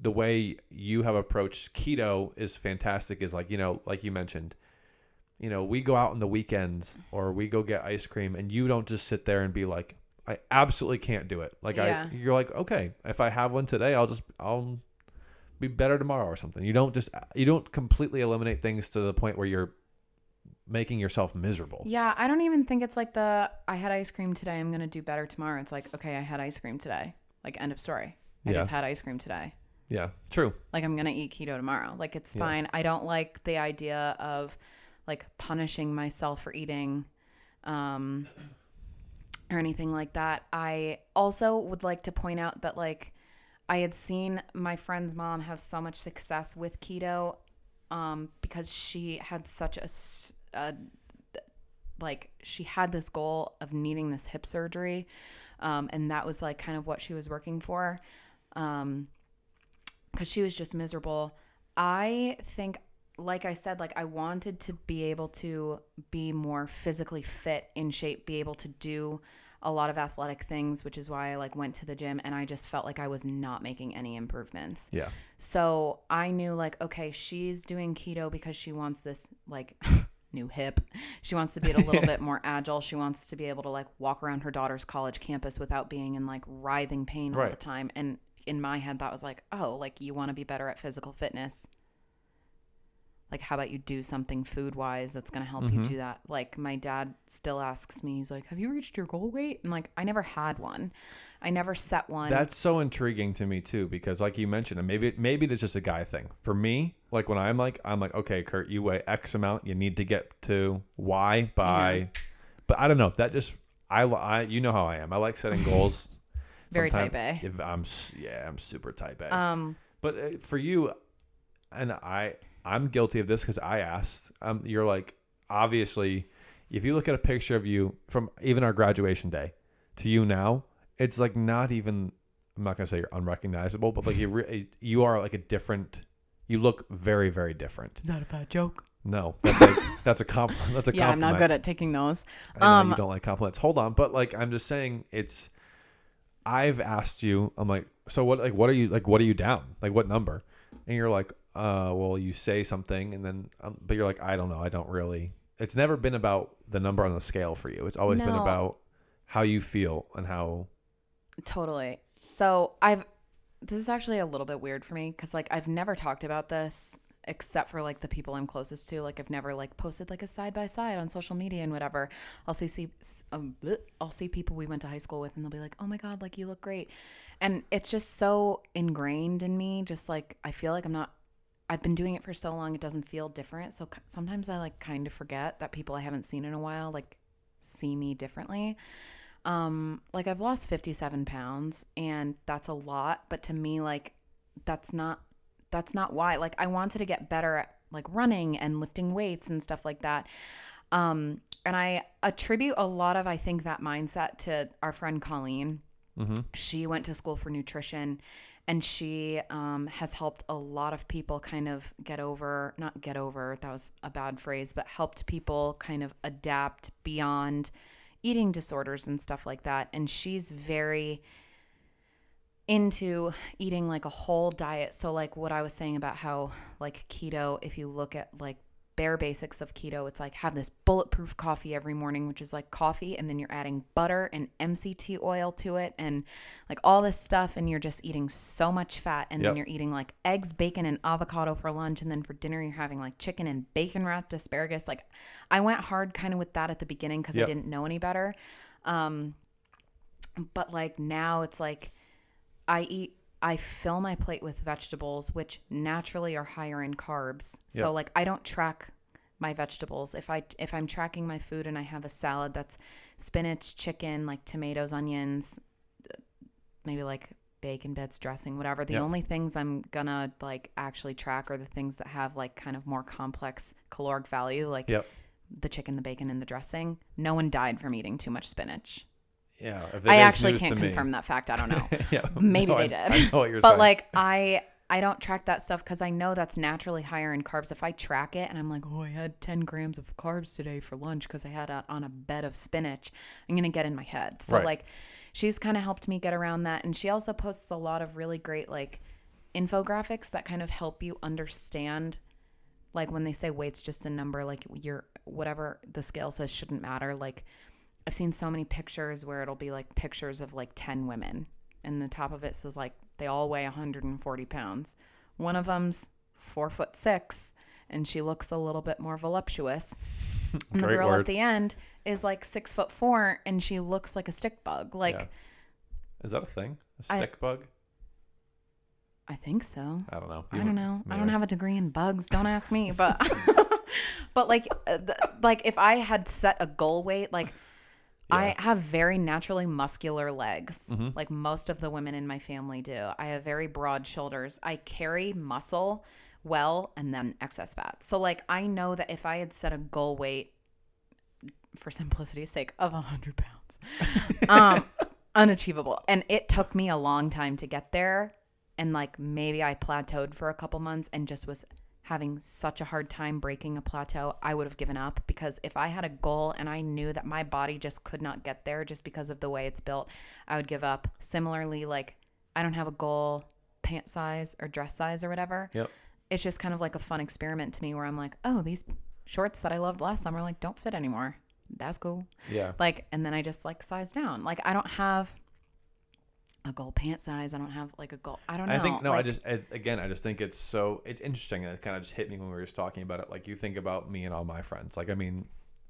the way you have approached keto is fantastic. Is like you know, like you mentioned. You know, we go out on the weekends or we go get ice cream, and you don't just sit there and be like, I absolutely can't do it. Like Yeah. I, you're like, okay, if I have one today, I'll just, I'll be better tomorrow or something. You don't just, you don't completely eliminate things to the point where you're making yourself miserable. Yeah, I don't even think it's like the I had ice cream today. I'm gonna do better tomorrow. It's like okay, I had ice cream today. Like end of story. I Yeah. just had ice cream today. Yeah, true. Like I'm gonna eat keto tomorrow. Like it's Yeah. fine. I don't like the idea of like punishing myself for eating, um, or anything like that. I also would like to point out that like I had seen my friend's mom have so much success with keto, um, because she had such a like she had this goal of needing this hip surgery um, and that was like kind of what she was working for um because she was just miserable i think like i said like i wanted to be able to be more physically fit in shape be able to do a lot of athletic things which is why i like went to the gym and i just felt like i was not making any improvements Yeah. so I knew like, okay, she's doing keto because she wants this like new hip. She wants to be a little bit more agile. She wants to be able to like walk around her daughter's college campus without being in like writhing pain all the time. And in my head, that was like, oh, like you want to be better at physical fitness. Like, how about you do something food wise that's going to help you Mhm. do that? Like, my dad still asks me, he's like, have you reached your goal weight? And like, I never had one. I never set one. That's so intriguing to me too, because like you mentioned, and maybe maybe it's just a guy thing. For me, like when I'm like, I'm like, okay, Kurt, you weigh X amount, you need to get to Y by, but I don't know. That just I, I you know how I am. I like setting goals. Very Sometime- type A. If I'm yeah, I'm super type A. um, But uh, for you, and I, I'm guilty of this because I asked. Um, you're like, obviously, if you look at a picture of you from even our graduation day to you now, it's like not even. I'm not gonna say you're unrecognizable, but like you, re- you are like a different. You look very, very different. is that a fat joke? No, that's a that's a comp. That's a Yeah, I'm not good at taking those. I know Um, you don't like compliments. Hold on, but like I'm just saying, it's. I've asked you. I'm like, so what? Like, what are you like? What are you down? Like, what number? And you're like, uh, well, you say something, and then, um, but you're like, I don't know. I don't really. It's never been about the number on the scale for you. It's always been No. about how you feel and how. Totally. So I've this is actually a little bit weird for me because like I've never talked about this except for like the people I'm closest to. Like I've never like posted like a side by side on social media and whatever. I'll see see um, I'll see people we went to high school with and they'll be like, "Oh my god, like you look great," and it's just so ingrained in me. Just like I feel like I'm not. I've been doing it for so long, it doesn't feel different. So sometimes I like kind of forget that people I haven't seen in a while like see me differently um like i've lost 57 pounds and that's a lot but to me like that's not that's not why like i wanted to get better at like running and lifting weights and stuff like that um and i attribute a lot of i think that mindset to our friend colleen Mm-hmm. she went to school for nutrition and she um, has helped a lot of people kind of get over not get over that was a bad phrase but helped people kind of adapt beyond eating disorders and stuff like that. And she's very into eating like a whole diet. So like what I was saying about how like keto, if you look at like bare basics of keto, it's like have this bulletproof coffee every morning, which is like coffee and then you're adding butter and MCT oil to it and like all this stuff and you're just eating so much fat and Yep. then you're eating like eggs, bacon and avocado for lunch and then for dinner you're having like chicken and bacon wrapped asparagus. Like I went hard kind of with that at the beginning cuz Yep. I didn't know any better. Um but like now it's like I eat I fill my plate with vegetables which naturally are higher in carbs. So Yep. like I don't track my vegetables. If I if I'm tracking my food and I have a salad that's spinach, chicken, like tomatoes, onions, maybe like bacon bits, dressing, whatever. The Yep. only things I'm gonna like actually track are the things that have like kind of more complex caloric value, like Yep. the chicken, the bacon, and the dressing. No one died from eating too much spinach. Yeah. I actually can't to confirm that fact. I don't know. yeah. Maybe No, they I- did. I know what you're but saying. like I I don't track that stuff because I know that's naturally higher in carbs. If I track it and I'm like, oh, I had 10 grams of carbs today for lunch because I had it on a bed of spinach, I'm gonna get in my head. So Right. like, she's kind of helped me get around that, and she also posts a lot of really great like infographics that kind of help you understand. Like when they say weight's just a number, like your whatever the scale says shouldn't matter. Like I've seen so many pictures where it'll be like pictures of like 10 women and the top of it says like they all weigh 140 pounds. One of them's four foot six and she looks a little bit more voluptuous. And the girl word. at the end is like six foot four and she looks like a stick bug. Like, Yeah. Is that a thing? A stick bug? I think so. I don't know. I don't know. I don't have a degree in bugs. Don't ask me. But but like uh, like if I had set a goal weight, like I have very naturally muscular legs, Mm-hmm. like most of the women in my family do. I have very broad shoulders. I carry muscle well and then excess fat. So like I know that if I had set a goal weight for simplicity's sake of 100 pounds um unachievable and it took me a long time to get there and like maybe i plateaued for a couple months and just was having such a hard time breaking a plateau i would have given up because if i had a goal and i knew that my body just could not get there just because of the way it's built i would give up. Similarly like i don't have a goal pant size or dress size or whatever. Yep. it's just kind of like a fun experiment to me where i'm like oh these shorts that i loved last summer like don't fit anymore. That's cool. Yeah. like and then i just like size down. Like i don't have a goal pant size i don't have like a goal i don't know I think no. I just I, again, I just think it's so it's interesting, and it kind of just hit me when we were just talking about it. Like you think about me and all my friends. Like I mean,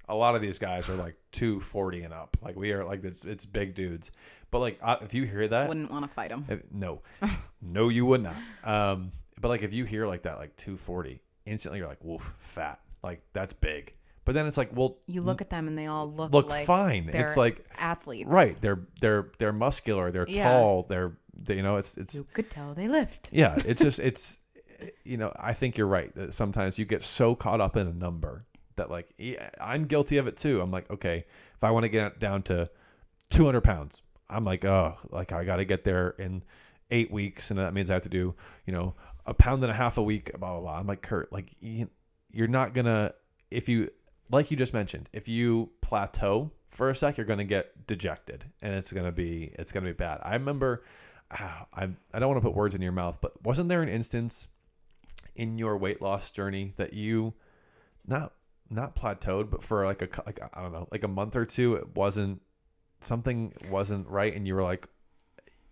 a lot of these guys are like two forty and up. Like we are like it's it's big dudes. But like uh, if you hear that, wouldn't want to fight them if- no, no, you would not. Um, but like if you hear like that, like two forty, instantly you're like, woof, fat. Like that's big. But then it's like, well, you look at them and they all look look like fine. It's like athletes right. They're they're they're muscular. They're Yeah. tall. They're they, you know it's it's you could tell they lift yeah it's just it's you know i think you're right that sometimes you get so caught up in a number that like yeah, i'm guilty of it too i'm like okay if i want to get down to 200 pounds i'm like oh like i gotta get there in eight weeks and that means i have to do you know a pound and a half a week blah blah blah i'm like kurt like you, you're not gonna if you like you just mentioned if you plateau for a sec you're gonna get dejected and it's gonna be it's gonna be bad i remember ah, I I don't want to put words in your mouth, but wasn't there an instance in your weight loss journey that you not not plateaued, but for like a like I don't know, like a month or two, it wasn't something wasn't right, and you were like,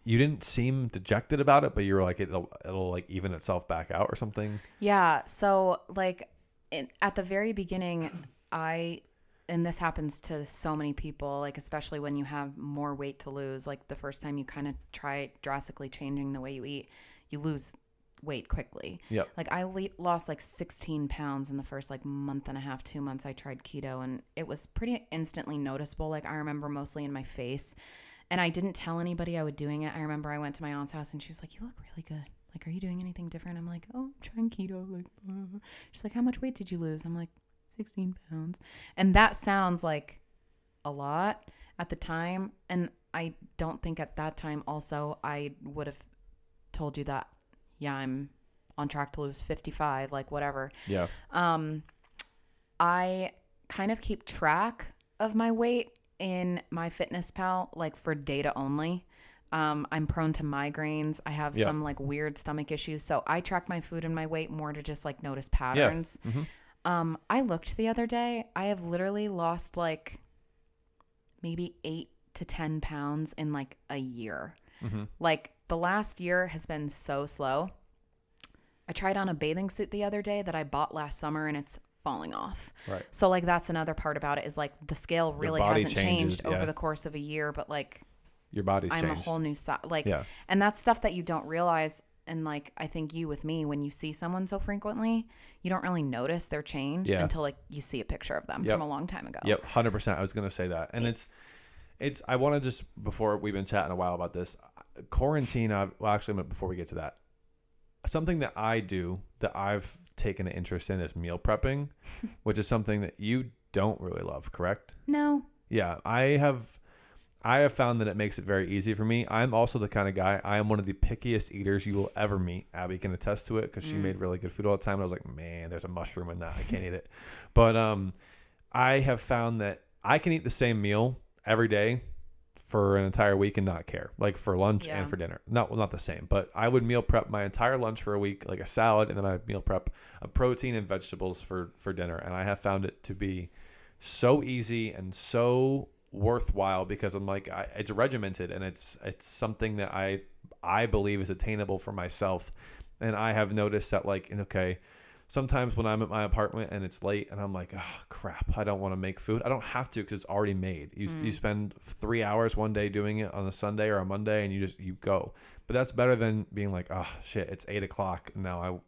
you didn't seem dejected about it, but you were like, it'll it'll like even itself back out or something. Yeah. So, like, in, at the very beginning, I, and this happens to so many people, like, especially when you have more weight to lose. Like, the first time you kind of try drastically changing the way you eat, you lose weight quickly. Yeah. Like, I le- lost like 16 pounds in the first like month and a half, two months I tried keto, and it was pretty instantly noticeable. Like, I remember mostly in my face. And I didn't tell anybody I was doing it. I remember I went to my aunt's house and she was like, You look really good. Like, are you doing anything different? I'm like, Oh, I'm trying keto. Like, uh. she's like, How much weight did you lose? I'm like, 16 pounds. And that sounds like a lot at the time. And I don't think at that time also I would have told you that, yeah, I'm on track to lose 55, like whatever. Yeah. Um, I kind of keep track of my weight in MyFitnessPal like for data only. Um, I'm prone to migraines. I have Yeah. some like weird stomach issues. So I track my food and my weight more to just like notice patterns. Mhm. Um, I looked the other day. I have literally lost like maybe eight to 10 pounds in like a year. Mhm. Like the last year has been so slow. I tried on a bathing suit the other day that I bought last summer and it's falling off. Right. So like that's another part about it is like the scale really hasn't changes, changed yeah. over the course of a year, but like Your body's I'm changed. a whole new size. Like, Yeah. and that's stuff that you don't realize. And like, I think you with me, when you see someone so frequently, you don't really notice their change Yeah. until like you see a picture of them Yep. from a long time ago. Yep, hundred percent. I was gonna say that, and it's, it's. I want to just before we've been chatting a while about this quarantine. i well, actually, before we get to that, something that I do that I've taken an interest in is meal prepping, which is something that you don't really love, correct? No. Yeah, I have. I have found that it makes it very easy for me. I'm also the kind of guy. I am one of the pickiest eaters you will ever meet. Abby can attest to it because she Mm. made really good food all the time. And I was like, man, there's a mushroom in that. I can't eat it. But um, I have found that I can eat the same meal every day for an entire week and not care. Like for lunch Yeah. and for dinner. Not well, not the same, but I would meal prep my entire lunch for a week, like a salad, and then I meal prep a protein and vegetables for for dinner. And I have found it to be so easy and so worthwhile because I'm like I, it's regimented and it's it's something that I I believe is attainable for myself. And I have noticed that like and okay, sometimes when I'm at my apartment and it's late and I'm like, oh crap, I don't want to make food. I don't have to because it's already made. You you mm. spend three hours one day doing it on a Sunday or a Monday and you just you go. But that's better than being like, oh shit, it's eight o'clock now. I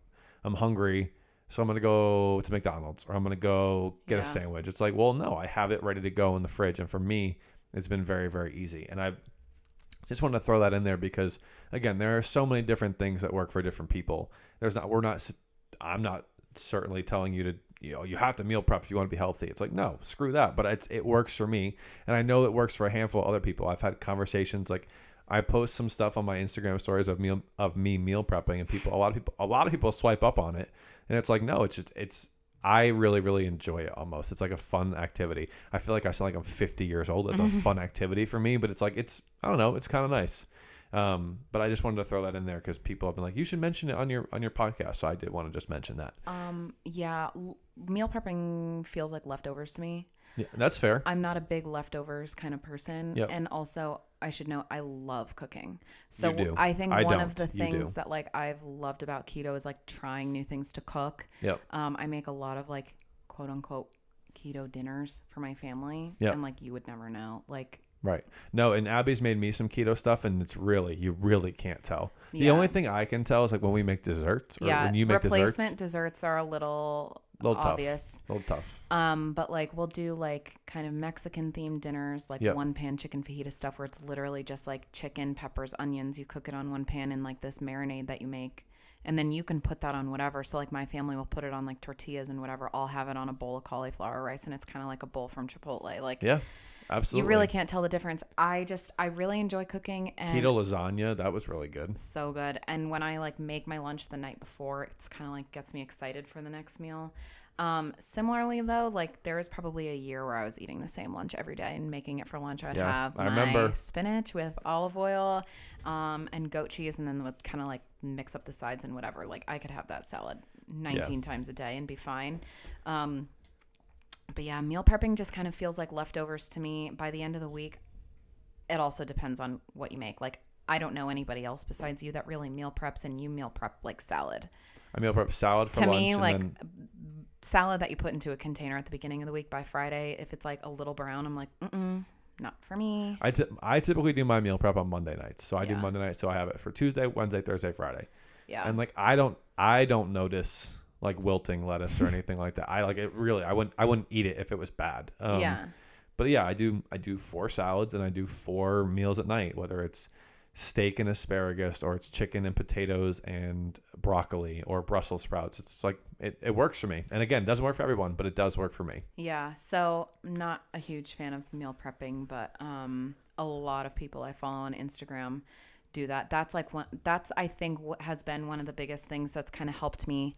I'm hungry. So I'm gonna go to McDonald's or I'm gonna go get a sandwich. It's like, well, no, I have it ready to go in the fridge. And for me, it's been very, very easy. And I just wanted to throw that in there because again, there are so many different things that work for different people. There's not we're not I'm not certainly telling you to you know you have to meal prep if you want to be healthy. It's like no, screw that. But it's, it works for me, and I know it works for a handful of other people. I've had conversations like I post some stuff on my Instagram stories of meal of me meal prepping, and people a lot of people a lot of people swipe up on it, and it's like no, it's just it's I really really enjoy it almost. It's like a fun activity. I feel like I sound like I'm 50 years old. It's a fun activity for me, but it's like it's I don't know, it's kind of nice. Um, but I just wanted to throw that in there because people have been like, you should mention it on your on your podcast. So I did want to just mention that. Um, yeah. L- meal prepping feels like leftovers to me. Yeah, that's fair. I'm not a big leftovers kind of person. Yep. And also, I should know I love cooking. So. I think I one of the don't. Things that like I've loved about keto is like trying new things to cook. Yep. Um, I make a lot of like quote unquote keto dinners for my family. Yep. And like you would never know. Like Right. No, and Abby's made me some keto stuff, and it's really you really can't tell. The Yeah. only thing I can tell is like when we make desserts or yeah, when you make replacement desserts. desserts are a little, Little tough. obvious. A little tough. Um, but like we'll do like kind of Mexican themed dinners, like Yep. one pan chicken fajita stuff where it's literally just like chicken, peppers, onions. You cook it on one pan in like this marinade that you make. And then you can put that on whatever. So like my family will put it on like tortillas and whatever. I'll have it on a bowl of cauliflower rice and it's kind of like a bowl from Chipotle. Like Yeah. You really can't tell the difference. I just I really enjoy cooking and Keto lasagna, that was really good. so good. And when I like make my lunch the night before, it's kind of like gets me excited for the next meal. Um, similarly though, like there was probably a year where I was eating the same lunch every day and making it for lunch. I'd Yeah, have I my remember. spinach with olive oil, um, and goat cheese, and then would kind of like mix up the sides and whatever. Like I could have that salad 19 times a day and be fine. Um, but yeah, meal prepping just kind of feels like leftovers to me. By the end of the week, it also depends on what you make. Like I don't know anybody else besides you that really meal preps, and you meal prep like salad. I meal prep salad for to lunch me, and like then salad that you put into a container at the beginning of the week by Friday, if it's like a little brown, I'm like, mm-mm, not for me. I, I typically do my meal prep on Monday nights. So I do Monday night, so I have it for Tuesday, Wednesday, Thursday, Friday. Yeah. And like I don't I don't notice like wilting lettuce or anything like that. I like it really I wouldn't I wouldn't eat it if it was bad. Um, yeah. But yeah, I do I do four salads and I do four meals at night, whether it's steak and asparagus or it's chicken and potatoes and broccoli or Brussels sprouts. It's like it, it works for me. And again, it doesn't work for everyone, but it does work for me. Yeah. So I'm not a huge fan of meal prepping, but um, a lot of people I follow on Instagram do that. That's like one. That's I think what has been one of the biggest things that's kind of helped me,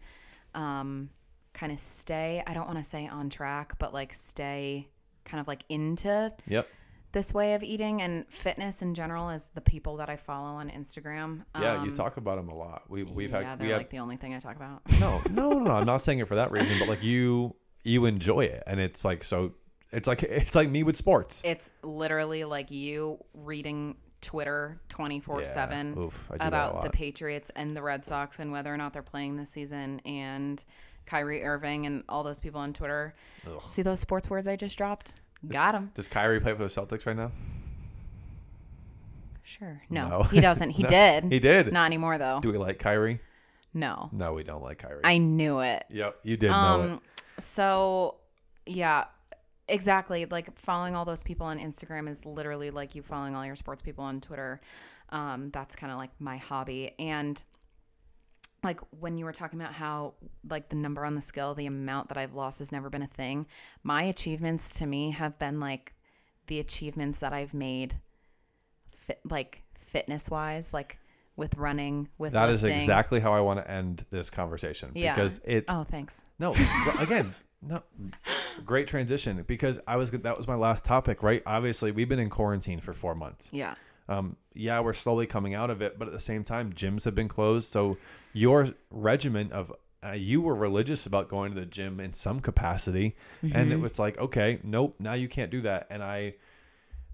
um, kind of stay. I don't want to say on track, but like stay kind of like into Yep. this way of eating and fitness in general is the people that I follow on Instagram. Yeah, you Um, talk about them a lot. We we've yeah, had they're we like had the only thing I talk about. no, no, no, no. I'm not saying it for that reason, but like you you enjoy it, and it's like so. It's like it's like me with sports. It's literally like you reading Twitter 24 7 Yeah, oof, I do that a about the. Patriots and the Red Sox and whether or not they're playing this season and Kyrie Irving and all those people on Twitter. Ugh. See those sports words I just dropped? Got him. Does Kyrie play for the Celtics right now? Sure. No, No. he doesn't. He No, did. He did. Not anymore, though. Do we like Kyrie? No. No, we don't like Kyrie. I knew it. yep, you did know it. Um, so yeah, exactly. Like following all those people on Instagram is literally like you following all your sports people on Twitter. Um, that's kind of like my hobby. And like when you were talking about how like the number on the scale, the amount that I've lost has never been a thing. My achievements to me have been like the achievements that I've made, fit, like fitness wise, like with running, with That is lifting. exactly how I want to end this conversation Yeah. because it's Oh, thanks. no again no. Great transition because I was that was my last topic right? Obviously we've been in quarantine for four months. Yeah. um yeah we're slowly coming out of it but at the same time gyms have been closed. So your regimen of uh, you were religious about going to the gym in some capacity. And it was like okay nope now you can't do that. And I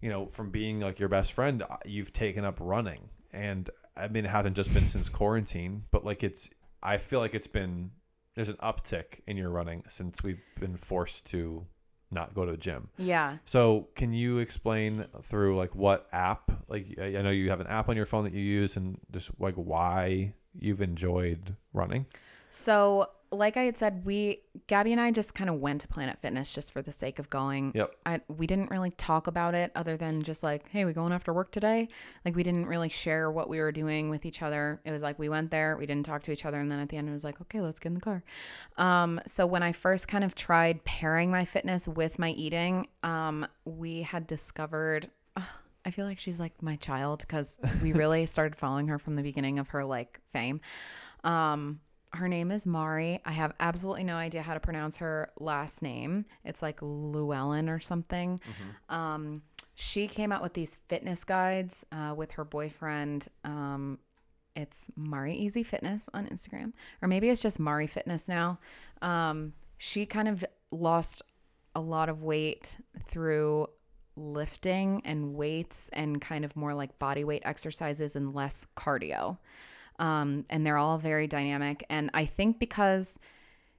you know from being like your best friend uh, you've taken up running. And I mean it hasn't just been since quarantine but like it's I feel like it's been there's an uptick in your running since we've been forced to not go to the gym. Yeah. So, can you explain through like what app? Like, I know you have an app on your phone that you use, and just like why you've enjoyed running. So, like I had said, we Gabby and I just kind of went to Planet Fitness just for the sake of going. Yep. I we didn't really talk about it other than just like, hey, we going after work today? Like we didn't really share what we were doing with each other. It was like we went there, we didn't talk to each other, and then at the end it was like, okay, let's get in the car. Um, so when I first kind of tried pairing my fitness with my eating, um, we had discovered. ugh, I feel like she's like my child because we really started following her from the beginning of her like fame. Um, her name is Mari. I have absolutely no idea how to pronounce her last name. It's like Llewellyn or something. Um, she came out with these fitness guides uh, with her boyfriend. Um, it's Mari Easy Fitness on Instagram, or maybe it's just Mari Fitness now. Um, she kind of lost a lot of weight through lifting and weights and kind of more like body weight exercises and less cardio. Um, and they're all very dynamic. And I think because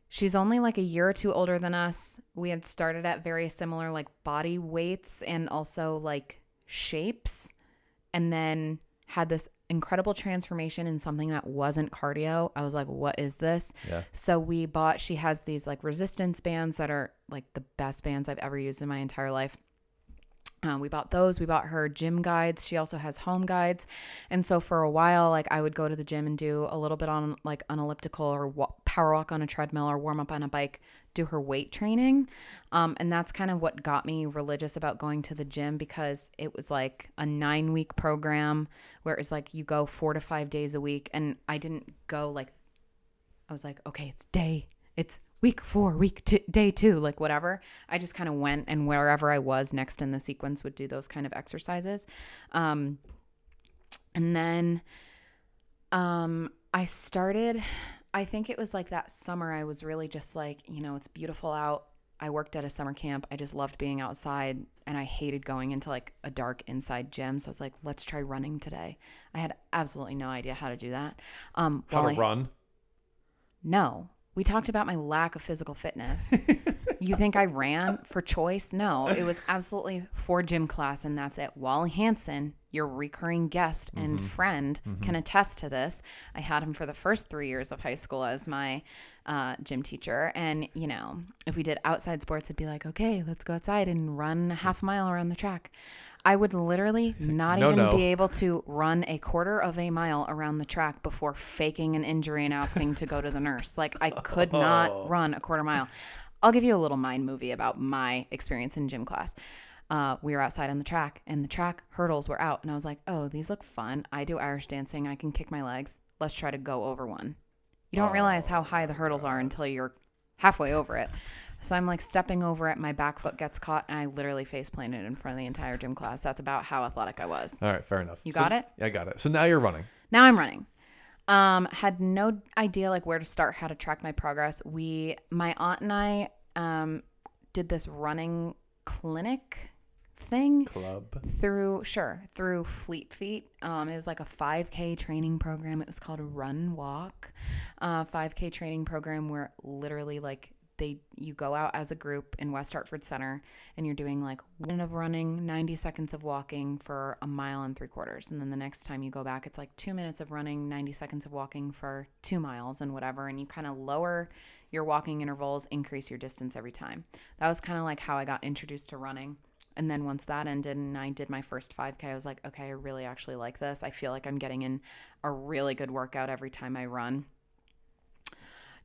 she's only like a year or two older than us, we had started at very similar like body weights and also like shapes, and then had this incredible transformation in something that wasn't cardio. I was like, what is this? Yeah. So we bought, she has these like resistance bands that are like the best bands I've ever used in my entire life. Uh, we bought those. We bought her gym guides. She also has home guides. And so for a while, like I would go to the gym and do a little bit on like an elliptical or wa- power walk on a treadmill or warm up on a bike, do her weight training. Um, and that's kind of what got me religious about going to the gym because it was like a nine week program where it was like you go four to five days a week. And I didn't go like I was like, okay, it's day, it's week four, week two, day two, like whatever. I just kind of went and wherever I was next in the sequence would do those kind of exercises. Um, and then um, I started, I think it was like that summer, I was really just like, you know, it's beautiful out. I worked at a summer camp. I just loved being outside and I hated going into like a dark inside gym. So I was like, let's try running today. I had absolutely no idea how to do that. Um, How to I- run? no. We talked about my lack of physical fitness. you think I ran for choice? No, it was absolutely for gym class, and that's it. Wally Hansen, your recurring guest and friend, can attest to this. I had him for the first three years of high school as my uh, gym teacher. And, you know, if we did outside sports, it'd be like, okay, let's go outside and run a half a mile around the track. I would literally not No, even no. be able to run a quarter of a mile around the track before faking an injury and asking to go to the nurse. Like I could not run a quarter mile. I'll give you a little mind movie about my experience in gym class. Uh, we were outside on the track and the track hurdles were out and I was like, "Oh, these look fun. I do Irish dancing. I can kick my legs. Let's try to go over one." You don't realize how high the hurdles are until you're halfway over it. So I'm like stepping over it, my back foot gets caught, and I literally face planted in front of the entire gym class. That's about how athletic I was. All right, fair enough. You So- got it? Yeah, I got it. So now you're running. Now I'm running. Um, had no idea like where to start, how to track my progress. We, my aunt and I, um, did this running clinic thing Club. through sure through Fleet Feet. Um, it was like a 5K training program. It was called Run Walk, uh, 5K training program where literally like they you go out as a group in West Hartford Center and you're doing like one minute of running, 90 seconds of walking for a mile and three quarters, and then the next time you go back, it's like two minutes of running, 90 seconds of walking for two miles and whatever, and you kind of lower your walking intervals, increase your distance every time. That was kind of like how I got introduced to running. And then once that ended and I did my first 5K, I was like, okay, I really actually like this. I feel like I'm getting in a really good workout every time I run.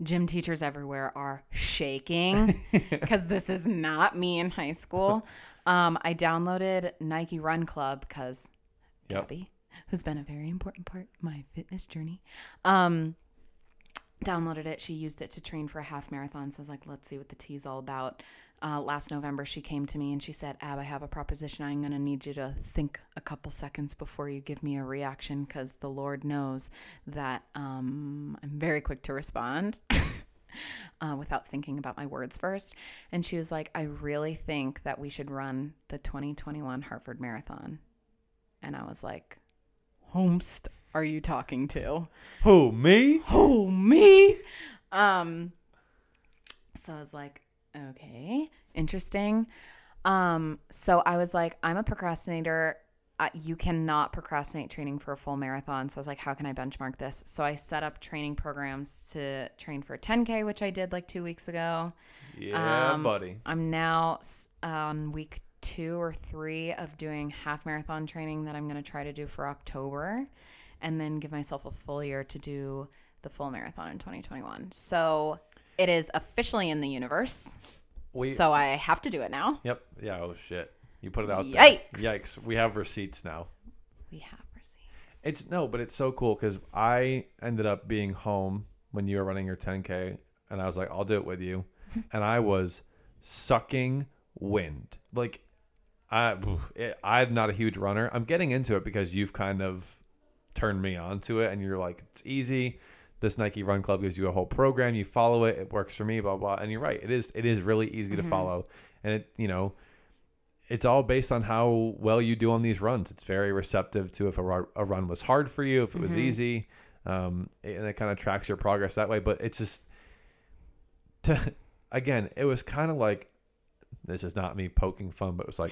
Gym teachers everywhere are shaking because this is not me in high school. Um, I downloaded Nike Run Club because Yep. Gabby, who's been a very important part of my fitness journey, um, downloaded it. She used it to train for a half marathon. So I was like, let's see what the tea's all about. Uh, last November, she came to me and she said, Ab, I have a proposition. I'm going to need you to think a couple seconds before you give me a reaction because the Lord knows that um, I'm very quick to respond. Uh, without thinking about my words first. And she was like, I really think that we should run the 2021 Hartford Marathon. And I was like, Homest, are you talking to? Who, me? Who, me um so i was like okay interesting. Um so i was like i'm a procrastinator. Uh, you cannot procrastinate training for a full marathon. So i was like how can i benchmark this? So i set up training programs to train for a 10k which i did like two weeks ago. Yeah, Um, buddy. i'm now on week two or three of doing half marathon training that i'm going to try to do for october and then give myself a full year to do the full marathon in 2021 so it is officially in the universe We- so i have to do it now Yep. Yeah. Oh shit. You put it out Yikes. there. Yikes. We have receipts now. we have receipts It's no, but it's so cool because I ended up being home when you were running your 10k, and I was like, I'll do it with you, and I was sucking wind. Like, I it, I'm not a huge runner. I'm getting into it because you've kind of turned me on to it, and you're like, it's easy. This Nike Run Club gives you a whole program. You follow it. It works for me. Blah blah. And you're right. It is. It is really easy to follow, and it you know it's all based on how well you do on these runs. It's very receptive to if a, a run was hard for you, if it was easy, um, and it kind of tracks your progress that way. But it's just to again, it was kind of like this is not me poking fun, but it was like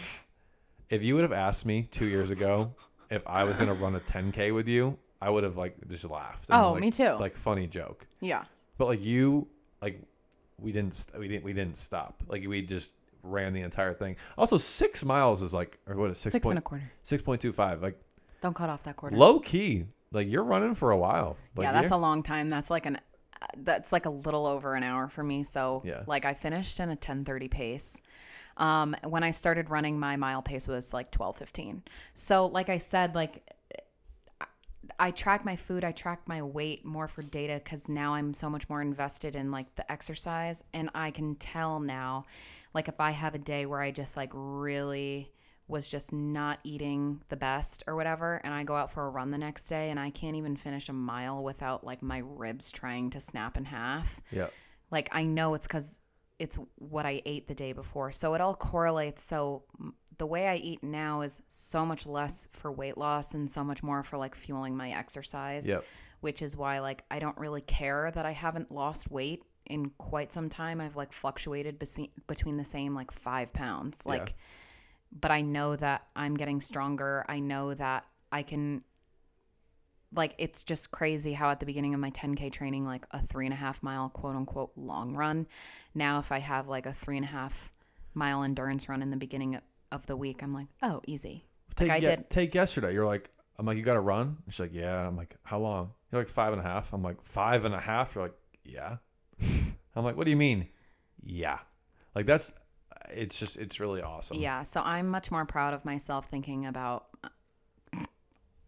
if you would have asked me two years ago if I was gonna run a 10k with you, I would have like just laughed. and, Oh, like- me too. Like funny joke, yeah but like you, like we didn't st- we didn't we didn't stop. Like we just ran the entire thing. Also, six miles is like or what is six six and point a quarter six point two five. Like don't cut off that quarter low key. Like you're running for a while. Like, yeah, that's you're- a long time. That's like an uh, that's like a little over an hour for me. So Yeah. like I finished in a 10:30 pace. Um when I started running my mile pace was like 12:15. So like I said like I- track my food, I track my weight more for data cuz now I'm so much more invested in like the exercise and I can tell now like if I have a day where I just like really was just not eating the best or whatever and I go out for a run the next day and I can't even finish a mile without like my ribs trying to snap in half. yeah. Like I know it's cuz it's what I ate the day before. So it all correlates. So the way I eat now is so much less for weight loss and so much more for like fueling my exercise Yep. which is why like I don't really care that I haven't lost weight in quite some time. I've like fluctuated bese- between the same like five pounds. Yeah. Like, but I know that I'm getting stronger. I know that I can. Like it's just crazy how at the beginning of my 10k training, like a three and a half mile quote unquote long run. Now, if I have like a three and a half mile endurance run in the beginning of the week, I'm like, oh, easy. Take, I ye- did- take yesterday. You're like, I'm like, you got to run. She's like, yeah. I'm like, how long? You're like five and a half. I'm like, five and a half. You're like, yeah. I'm like, what do you mean? Yeah. Like that's, it's just, it's really awesome. Yeah, so I'm much more proud of myself thinking about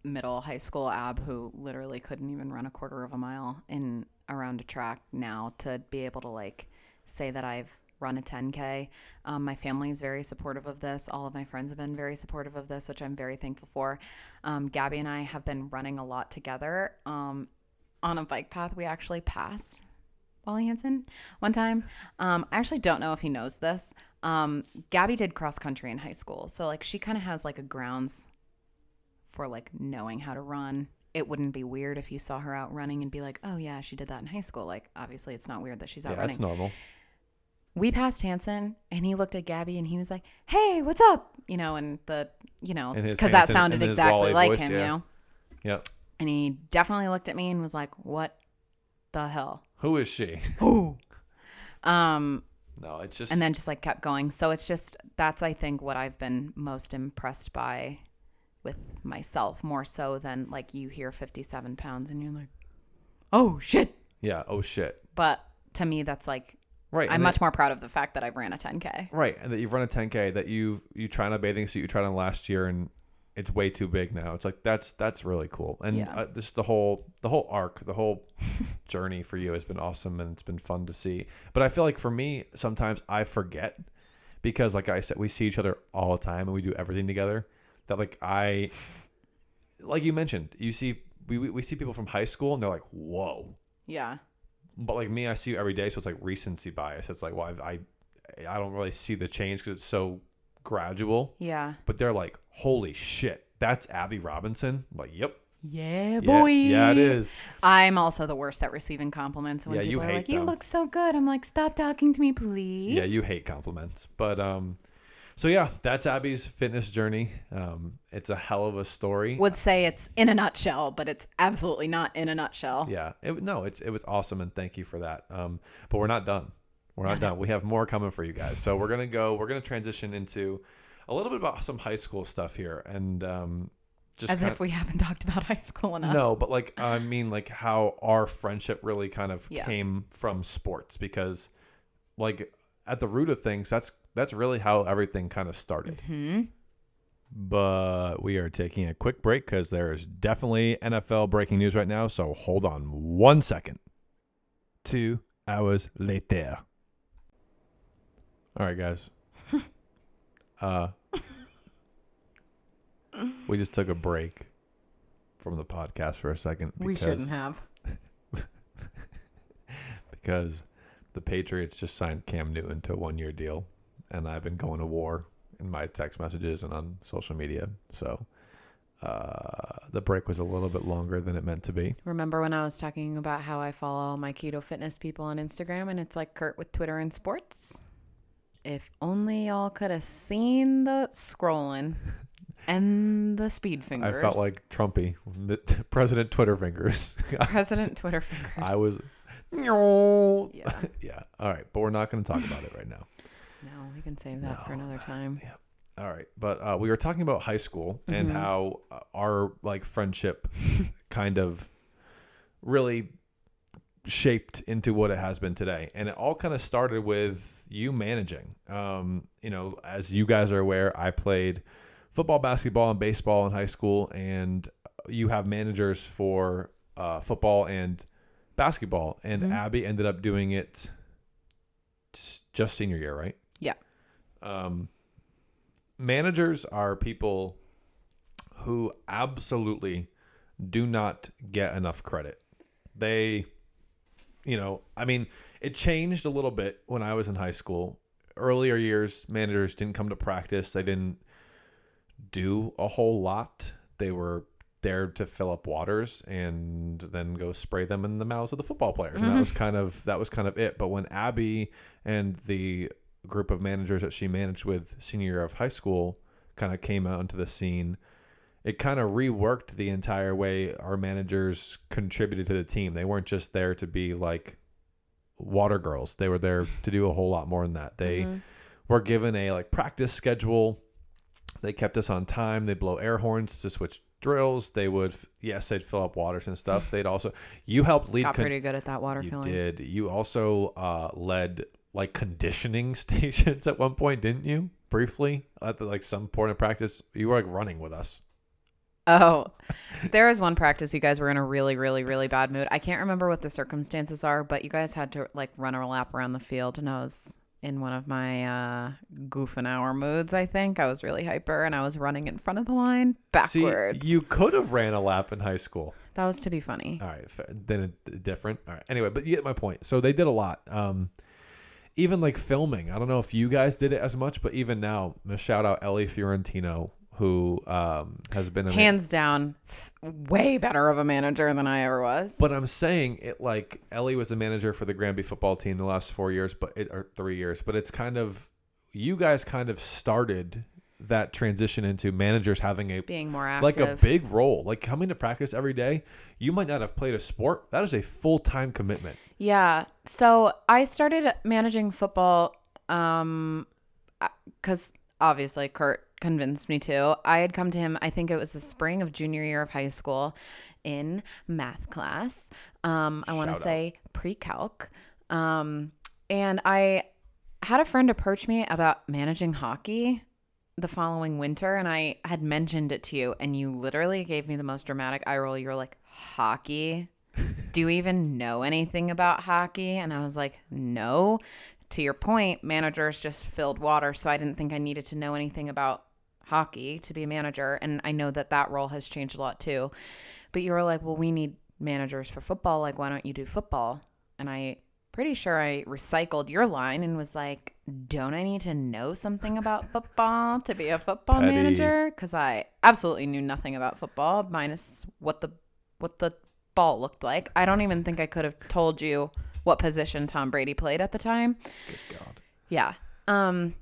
middle high school Ab who literally couldn't even run a quarter of a mile in around a track now to be able to like say that I've run a 10K. Um, my family is very supportive of this. All of my friends have been very supportive of this, which I'm very thankful for. Um, Gabby and I have been running a lot together um, on a bike path we actually passed Wally Hansen one time. Um, I actually don't know if he knows this. Um, Gabby did cross country in high school. So, like, she kind of has like a grounds for like knowing how to run. It wouldn't be weird if you saw her out running and be like, oh, yeah, she did that in high school. Like, obviously, it's not weird that she's out Yeah, running that's normal. we passed Hanson and he looked at Gabby and he was like, "Hey, what's up?" You know, and the you know because that sounded exactly like voice, him, yeah. you know. Yep. And he definitely looked at me and was like, "What the hell?" Who is she? Who? Um, No, it's just and then just like kept going. So it's just that's I think what I've been most impressed by with myself more so than like you hear 57 pounds and you're like, "Oh shit!" yeah. Oh shit. But to me, that's like Right. I'm much that- more proud of the fact that I've ran a 10k. right, and that you've run a 10k that you you tried on a bathing suit you tried on last year and it's way too big now. It's like that's that's really cool. And Yeah. uh, this the whole the whole arc, the whole journey for you has been awesome and it's been fun to see. But I feel like for me sometimes I forget because like I said we see each other all the time and we do everything together that like I like you mentioned, you see we we we see people from high school and they're like, "Whoa." Yeah. but like me, I see you every day, so it's like recency bias. It's like, well, I've, I, I don't really see the change because it's so gradual. Yeah. But they're like, holy shit, that's Abby Robinson. I'm like, yep, Yeah, yeah, yeah, it is. I'm also the worst at receiving compliments. When Yeah, you people are hate like, "You look so good," I'm like, "Stop talking to me, please." Yeah, you hate compliments, but um, so yeah, that's Abby's fitness journey. Um, it's a hell of a story. would say it's in a nutshell, but it's absolutely not in a nutshell. Yeah, it, no, it's it was awesome, and thank you for that. Um, but we're not done. We're not done. We have more coming for you guys. So we're gonna go. We're gonna transition into a little bit about some high school stuff here, and um, just As if we haven't talked about high school enough. no, but like I mean, like how our friendship really kind of Yeah. came from sports because, like, at the root of things, that's that's really how everything kind of started. Hmm. But we are taking a quick break because there is definitely NFL breaking news right now. So hold on one second. Two hours later. All right, guys. uh, we just took a break from the podcast for a second. We shouldn't have. because the Patriots just signed Cam Newton to a one year deal, and I've been going to war in my text messages and on social media. So uh, the break was a little bit longer than it meant to be. Remember when I was talking about how I follow my keto fitness people on Instagram and it's like Kurt with Twitter and sports? If only y'all could have seen the scrolling and the speed fingers. I felt like Trumpy, President Twitter fingers. President Twitter fingers. I was. Yeah. yeah. All right, but we're not going to talk about it right now. No, we can save that for another time. All right, but uh, we were talking about high school and Mhm. how uh, our like friendship kind of really shaped into what it has been today, and it all kind of started with you managing. Um, you know, as you guys are aware, I played football, basketball, and baseball in high school, and you have managers for uh, football and basketball, and Mhm. Abby ended up doing it just senior year, right? Yeah. Um, managers are people who absolutely do not get enough credit. They, you know, I mean, it changed a little bit when I was in high school. Earlier years, managers didn't come to practice. They didn't do a whole lot. They were there to fill up waters and then go spray them in the mouths of the football players. And that was kind of that was kind of it. But when Abby and the group of managers that she managed with senior year of high school kind of came out into the scene, it kind of reworked the entire way our managers contributed to the team. They weren't just there to be like water girls. They were there to do a whole lot more than that. They Mhm. were given a like practice schedule. They kept us on time. They blow air horns to switch drills. They would yes, they'd fill up waters and stuff. They'd also you helped lead Got con- pretty good at that water you filling. did. You also uh, led like conditioning stations at one point, didn't you? Briefly at the, like some point in practice, you were like running with us. Oh, there was one practice you guys were in a really, really, really bad mood. I can't remember what the circumstances are, but you guys had to like run a lap around the field, and I was in one of my uh, goofing hour moods. I think I was really hyper and I was running in front of the line backwards. See, you could have ran a lap in high school. that was to be funny. All right, then it, different. All right. Anyway, but you get my point. So they did a lot. Um, even like filming. I don't know if you guys did it as much, but even now, a shout out Ellie Fiorentino, who um has been Hands down, way better of a manager than I ever was. But I'm saying it like Ellie was a manager for the Granby football team the last four years, but it or three years. But it's kind of you guys kind of started that transition into managers having a being more active. like a big role. Like coming to practice every day. You might not have played a sport. That is a full time commitment. Yeah. So I started managing football um cuz obviously Kurt convinced me to. I had come to him, I think it was the spring of junior year of high school in math class. Um I want to say pre-calc. Um and I had a friend approach me about managing hockey the following winter and I had mentioned it to you and you literally gave me the most dramatic eye roll. You were like, "Hockey? do you even know anything about hockey? And I was like, no. To your point, managers just filled water. So I didn't think I needed to know anything about hockey to be a manager. And I know that that role has changed a lot too. But you were like, well, we need managers for football. Like, why don't you do football? And I pretty sure I recycled your line and was like, don't I need to know something about football to be a football Petty. manager? Because I absolutely knew nothing about football, minus what the what the ball looked like. I don't even think I could have told you what position Tom Brady played at the time. Good God. Yeah. Um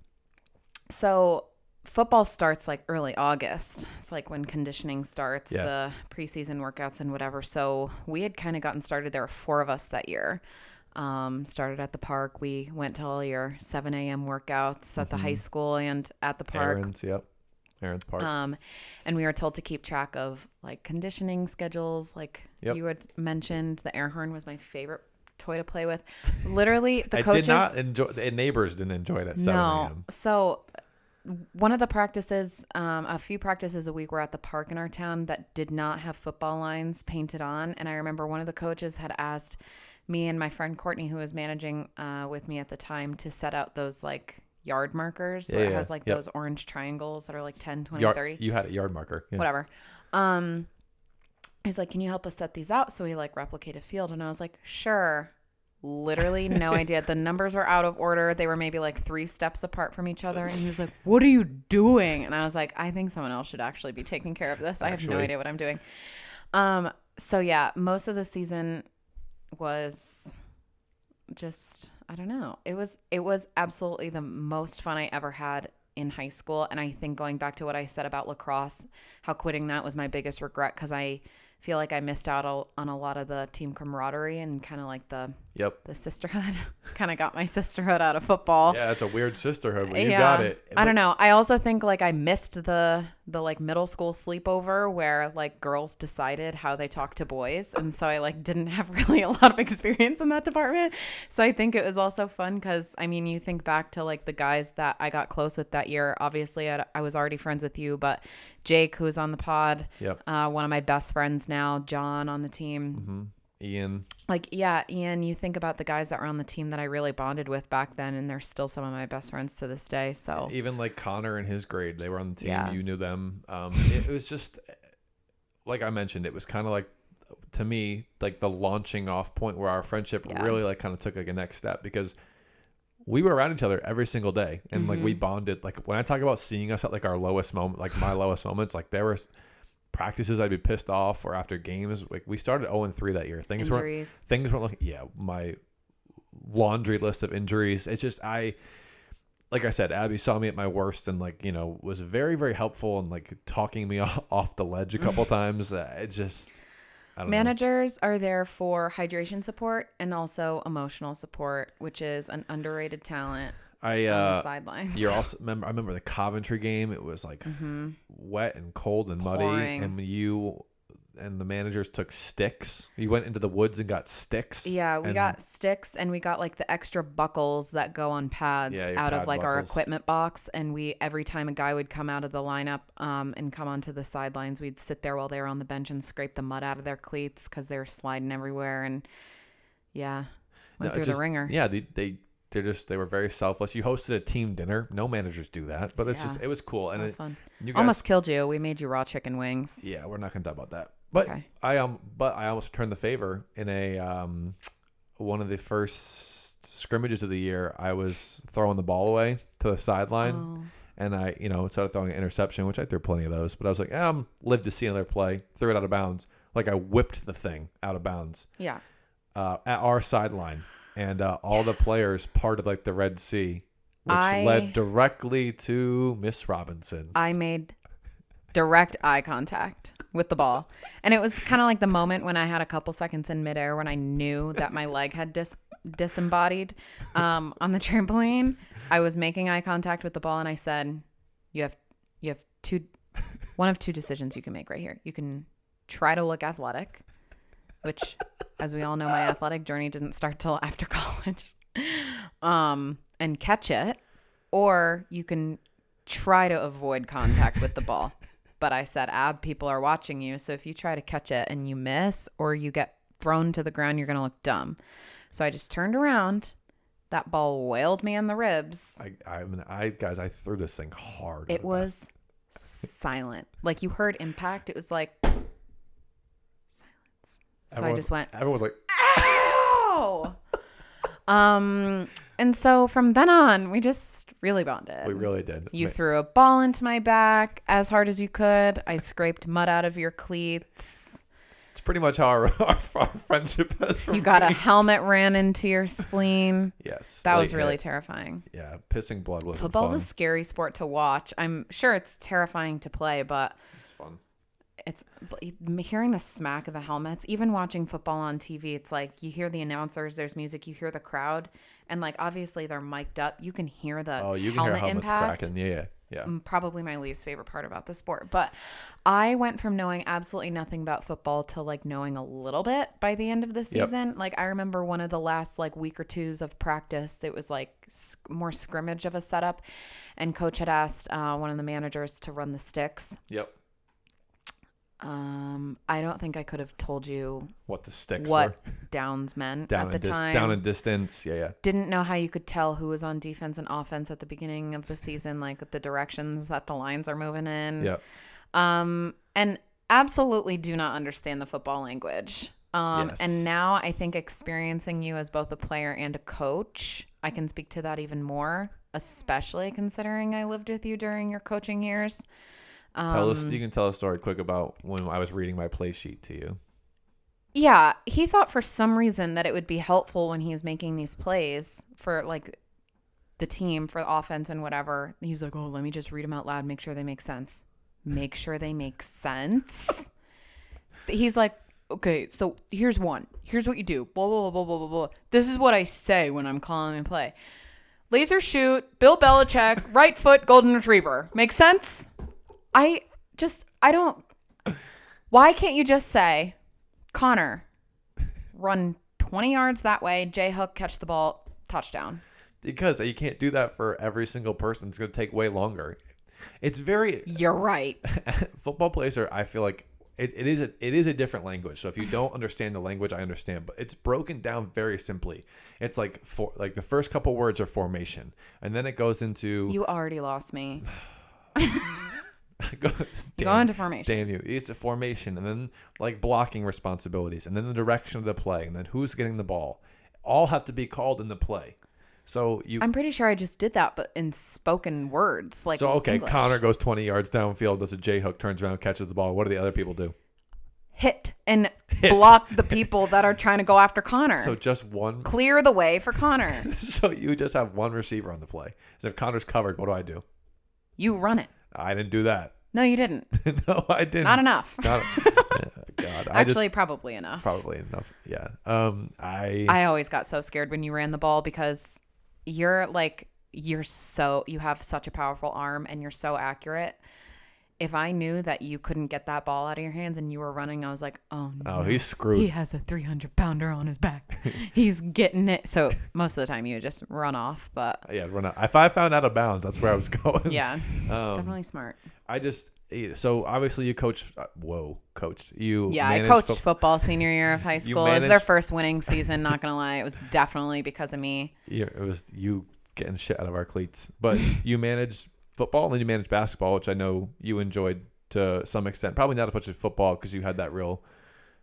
so football starts like early August. It's like when conditioning starts, Yeah. the preseason workouts and whatever. So we had kind of gotten started. There were four of us that year. Um, started at the park. We went to all your 7 a.m. workouts at the high school and at the park. Aaron's, yep. Aaron's part. Um, and we were told to keep track of like conditioning schedules. Like Yep. you had mentioned, the air horn was my favorite toy to play with. Literally, the I coaches. did not enjoy. The neighbors didn't enjoy it at seven no. a.m. So one of the practices, um, a few practices a week were at the park in our town that did not have football lines painted on. And I remember one of the coaches had asked me and my friend Courtney, who was managing uh, with me at the time, to set out those like yard markers where Yeah, it yeah. has like Yep. those orange triangles that are like 10, 20, Yard, 30 you had a yard marker. Yeah. whatever. Um, he's like, "Can you help us set these out so we like replicate a field?" And I was like, "Sure." Literally no idea. The numbers were out of order. They were maybe like three steps apart from each other. And he was like, "What are you doing?" And I was like, "I think someone else should actually be taking care of this. I have no idea what I'm doing." Um. So yeah, most of the season was just I don't know. It was it was absolutely the most fun I ever had in high school and I think going back to what I said about lacrosse, how quitting that was my biggest regret cuz I feel like I missed out on a lot of the team camaraderie and kind of like the Yep. the sisterhood. kind of got my sisterhood out of football. Yeah, it's a weird sisterhood, but you got it. I don't know. I also think like I missed the the like middle school sleepover where like girls decided how they talk to boys, and so I like didn't have really a lot of experience in that department. So I think it was also fun because I mean, you think back to like the guys that I got close with that year. Obviously, I, I was already friends with you, but Jake, who's on the pod, Yep. uh, one of my best friends now, John on the team hmm Ian. like yeah ian you think about the guys that were on the team that i really bonded with back then and they're still some of my best friends to this day so Even like Connor and his grade, they were on the team. Yeah. You knew them. Um, it, it was just like I mentioned. It was kind of like to me like the launching off point where our friendship Yeah. really like kind of took like a next step because we were around each other every single day and like Mm-hmm. we bonded. Like when I talk about seeing us at like our lowest moment, like my lowest moments, like there was practices I'd be pissed off or after games. Like we started 0 and 3 that year. Things weren't injuries things weren't looking yeah my laundry list of injuries it's just i like i said abby saw me at my worst and like you know was very very helpful and like talking me off, the ledge a couple times uh, it just i don't know managers are there for hydration support and also emotional support which is an underrated talent i uh sidelines you're also remember i remember the coventry game it was like wet and cold and muddy Mm-hmm. Pouring. and you and the managers took sticks you went into the woods and got sticks yeah we and- got sticks and we got like the extra buckles that go on pads Yeah, out of pad like our equipment box and we every time a guy would come out of the lineup um, and come onto the sidelines we'd sit there while they were on the bench and scrape the mud out of their cleats because they were sliding everywhere and yeah No, went it through just- the ringer Yeah, they, they they're just they were very selfless. You hosted a team dinner. No managers do that, but it's Yeah. just it was cool. And it was it, fun. you guys, Almost killed you. We made you raw chicken wings. yeah, we're not gonna talk about that. But Okay. I um, but I almost returned the favor in a um, one of the first scrimmages of the year. I was throwing the ball away to the sideline, Oh. and I you know started throwing an interception, which I threw plenty of those. But I was like, um, live to see another play. Threw it out of bounds. Like I whipped the thing out of bounds Yeah. uh, at our sideline, and uh, all the players parted like the Red Sea, which I- led directly to Miss Robinson. I made direct eye contact with the ball. And it was kind of like the moment when I had a couple seconds in midair when I knew that my leg had dis- disembodied um, on the trampoline. I was making eye contact with the ball and I said, "You have you have two one of two decisions you can make right here. You can try to look athletic, which as we all know my athletic journey didn't start till after college. Um, and catch it, or you can try to avoid contact with the ball. But I said, Ab, people are watching you. So if you try to catch it and you miss or you get thrown to the ground, you're going to look dumb. So I just turned around. That ball wailed me in the ribs. I, I mean, I guys, I threw this thing hard. It was silent. Like you heard impact. It was like So I just went, Everyone was like, ow. um, and so from then on, we just really bonded. we really did. You threw a ball into my back as hard as you could. I scraped mud out of your cleats. it's pretty much how our, our, our friendship has. You got a helmet ran into your spleen. yes. That was really hit. terrifying. yeah. Pissing blood was Football's fun. a scary sport to watch. I'm sure it's terrifying to play, but it's fun. It's hearing the smack of the helmets even watching football on tv it's like you hear the announcers there's music you hear the crowd and like obviously they're mic'd up you can hear the Oh, you can helmet hear helmets impact cracking. Yeah, yeah, yeah. Probably my least favorite part about the sport but i went from knowing absolutely nothing about football to like knowing a little bit by the end of the Yep. season like i remember one of the last like week or twos of practice it was like sc- more scrimmage of a setup and coach had asked uh, one of the managers to run the sticks Yep. Um, I don't think I could have told you What the sticks what were. downs meant Down at the dis- time. down in distance. Yeah, yeah. Didn't know how you could tell who was on defense and offense at the beginning of the season, like the directions that the lines are moving in. Yeah. Um, and absolutely do not understand the football language. Um, Yes. and now I think experiencing you as both a player and a coach, I can speak to that even more, especially considering I lived with you during your coaching years. Tell us. Um, You can tell a story quick about when I was reading my play sheet to you. Yeah, he thought for some reason that it would be helpful when he was making these plays for like the team for the offense and whatever. He's like, "Oh, let me just read them out loud, make sure they make sense. Make sure they make sense." He's like, "Okay, so here's one. Here's what you do. Blah blah blah blah blah blah. This is what I say when I'm calling a play. Laser shoot, Bill Belichick, right foot, golden retriever. Make sense?" I just I don't why can't you just say, Connor, run 20 yards that way, J Hook catch the ball, touchdown. Because you can't do that for every single person. It's going to take way longer. It's very You're right. football players are. I feel like it, it is a it is a different language. So if you don't understand the language, I understand, but it's broken down very simply. It's like for like the first couple words are formation, and then it goes into You already lost me. go, Go into formation. damn you. It's a formation, and then like blocking responsibilities, and then the direction of the play, and then who's getting the ball. All have to be called in the play. So you I'm pretty sure I just did that, but in spoken words. Like so okay. English. Connor goes twenty yards downfield, does a J hook, turns around, catches the ball. What do the other people do? hit and block the people that are trying to go after Connor. So just one. Clear the way for Connor. So you just have one receiver on the play. So if Connor's covered, what do I do? You run it. I didn't do that. No, you didn't. no, I didn't. Not enough. Not- God, I Actually, just probably enough. probably enough. Yeah. Um. I. I always got so scared when you ran the ball because you're like you're so you have such a powerful arm and you're so accurate. If I knew that you couldn't get that ball out of your hands and you were running, I was like, oh no. oh, he's screwed. he has a 300 pounder on his back. He's getting it. So most of the time you would just run off, but yeah. Run out. If I found out of bounds, that's where I was going. yeah, Um, definitely smart. I just so obviously you coach. Uh, whoa, coach. You Yeah, I coached fo- football senior year of high school. It was their first winning season. Not gonna lie, it was definitely because of me. Yeah, it was you getting shit out of our cleats. But you managed football and then you managed basketball, which I know you enjoyed to some extent. Probably not as much as football because you had that real,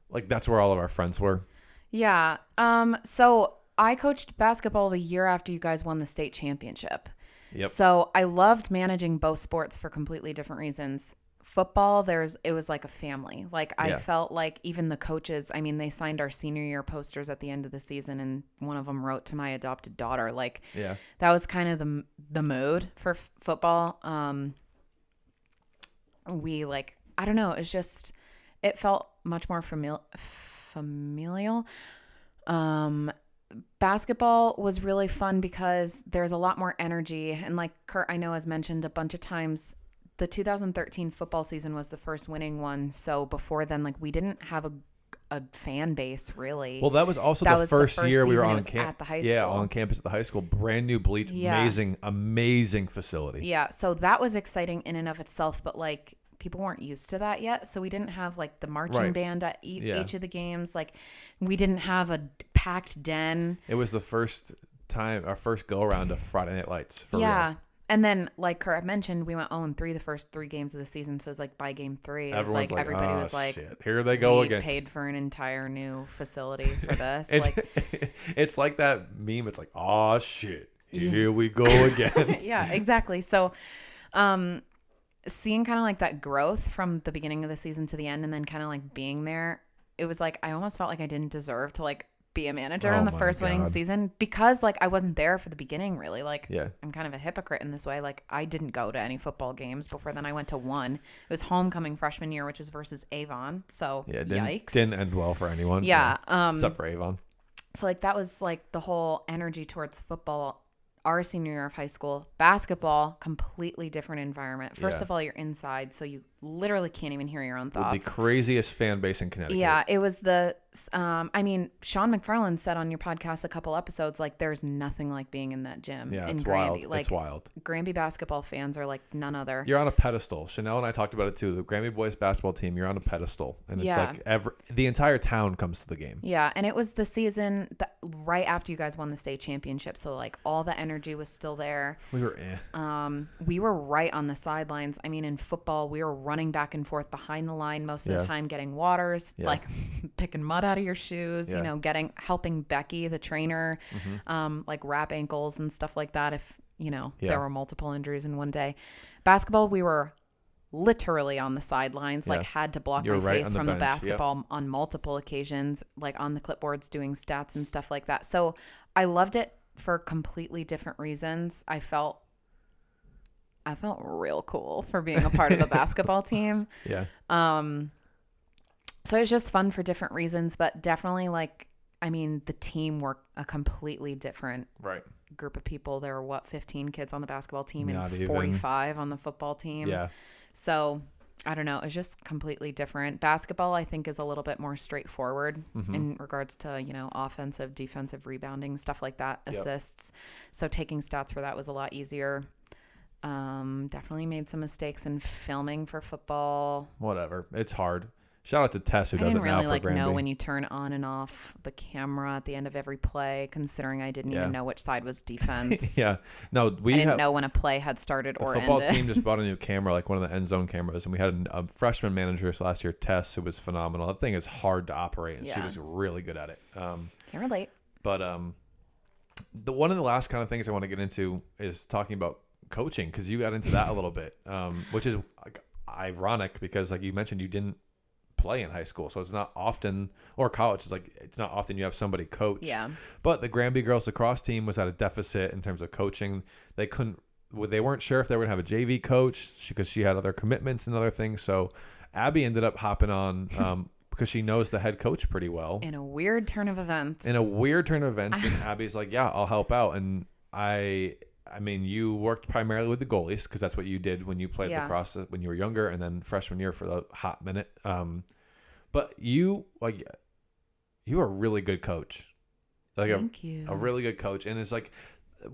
like that's where all of our friends were. Yeah. Um. So I coached basketball the year after you guys won the state championship. Yep. So I loved managing both sports for completely different reasons. Football, there's it was like a family. Like I Yeah. felt like even the coaches. I mean, they signed our senior year posters at the end of the season, and one of them wrote to my adopted daughter. Like Yeah. that was kind of the the mood for f- football. Um, we like I don't know. It's just it felt much more famil- familial. Um, basketball was really fun because there's a lot more energy, and like Kurt, I know has mentioned a bunch of times. The 2013 football season was the first winning one. So before then, like we didn't have a a fan base really. Well, that was also That the, was the first first year we were on campus at the high school. Yeah, on campus at the high school, brand new bleach, Yeah. amazing, amazing facility. Yeah, so that was exciting in and of itself, but like people weren't used to that yet. So we didn't have like the marching Right. band at e- Yeah. each of the games. Like we didn't have a packed den. It was the first time, our first go around of Friday Night Lights. For yeah. real. And then, like Kurt mentioned, we went 0 3 the first three games of the season. So it was like by game three, it was like, like, everybody "Ah, was like, shit, here they go we again. paid for an entire new facility for this. It's, like, it's like that meme. It's like, oh shit, Yeah. here we go again. yeah, exactly. So, um, seeing kind of like that growth from the beginning of the season to the end, and then kind of like being there, it was like I almost felt like I didn't deserve to like be a manager Oh in the first winning season because like I wasn't there for the beginning. Really, like yeah, I'm kind of a hypocrite in this way. Like I didn't go to any football games before then. I went to one. It was homecoming freshman year, which was versus Avon. So yeah. Didn't, yikes. didn't end well for anyone. yeah. Um, except for Avon. so like that was like the whole energy towards football our senior year of high school basketball completely different environment first Yeah. of all you're inside so you literally can't even hear your own With the craziest fan base in Connecticut. yeah it was the um i mean sean mcfarland said on your podcast a couple episodes like there's nothing like being in that gym yeah. in It's granby wild. like it's wild. granby basketball fans are like none other You're on a pedestal. Chanel and I talked about it too. The Granby Boys basketball team. You're on a pedestal, and it's Yeah. like every the entire town comes to the game. Yeah, and it was the season that right after you guys won the state championship, so like all the energy was still there. We were, eh. Um, we were right on the sidelines. I mean, in football, we were running back and forth behind the line most of Yeah. the time, getting waters, Yeah. like picking mud out of your shoes. Yeah. Mm-hmm. You know, getting helping Becky, the trainer, um, like wrap ankles and stuff like that. If you know there were multiple injuries in one day, basketball, we were literally on the sidelines like had to block You were my right face the from bench, the yep. basketball on multiple occasions like on the clipboards doing stats and stuff like that so i loved it for completely different reasons i felt i felt real cool for being a part of the basketball team Yeah. um so it was just fun for different reasons but definitely like i mean the team were a completely different Right. group of people there were what 15 kids on the basketball team Not and 45 on the football team Yeah. so I don't know. It's just completely different. Basketball, I think, is a little bit more straightforward Mm-hmm. in regards to, you know, offensive, defensive rebounding, stuff like that, Yep. assists. So taking stats for that was a lot easier. Um, definitely made some mistakes in filming for football. Whatever. It's hard. Shout out to Tess who I does it now really for like Granby. know when you turn on and off the camera at the end of every play, considering I didn't Yeah. even know which side was defense. yeah. No, we I didn't have, know when a play had started the or football ended. team just bought a new camera, like one of the end zone cameras, and we had a, a freshman manager last year, Tess, who was phenomenal. That thing is hard to operate, and she was really good at it. Um, Can't relate. but um, the one of the last kind of things I want to get into is talking about coaching because you got into that a little bit, um, which is ironic because, like you mentioned, you didn't play in high school, so it's not often or college. It's like it's not often you have somebody coach. Yeah. But the Granby girls lacrosse team was at a deficit in terms of coaching. They couldn't. They weren't sure if they were going to have a JV coach because she had other commitments and other things. So Abby ended up hopping on um, because she knows the head coach pretty well. In a weird turn of events. In a weird turn of events, and Abby's like, "Yeah, I'll help out." And I, I mean, you worked primarily with the goalies because that's what you did when you played Yeah. lacrosse when you were younger, and then freshman year for the hot minute. Um, but you like, you are a really good coach. Like a, you. a really good coach and it's like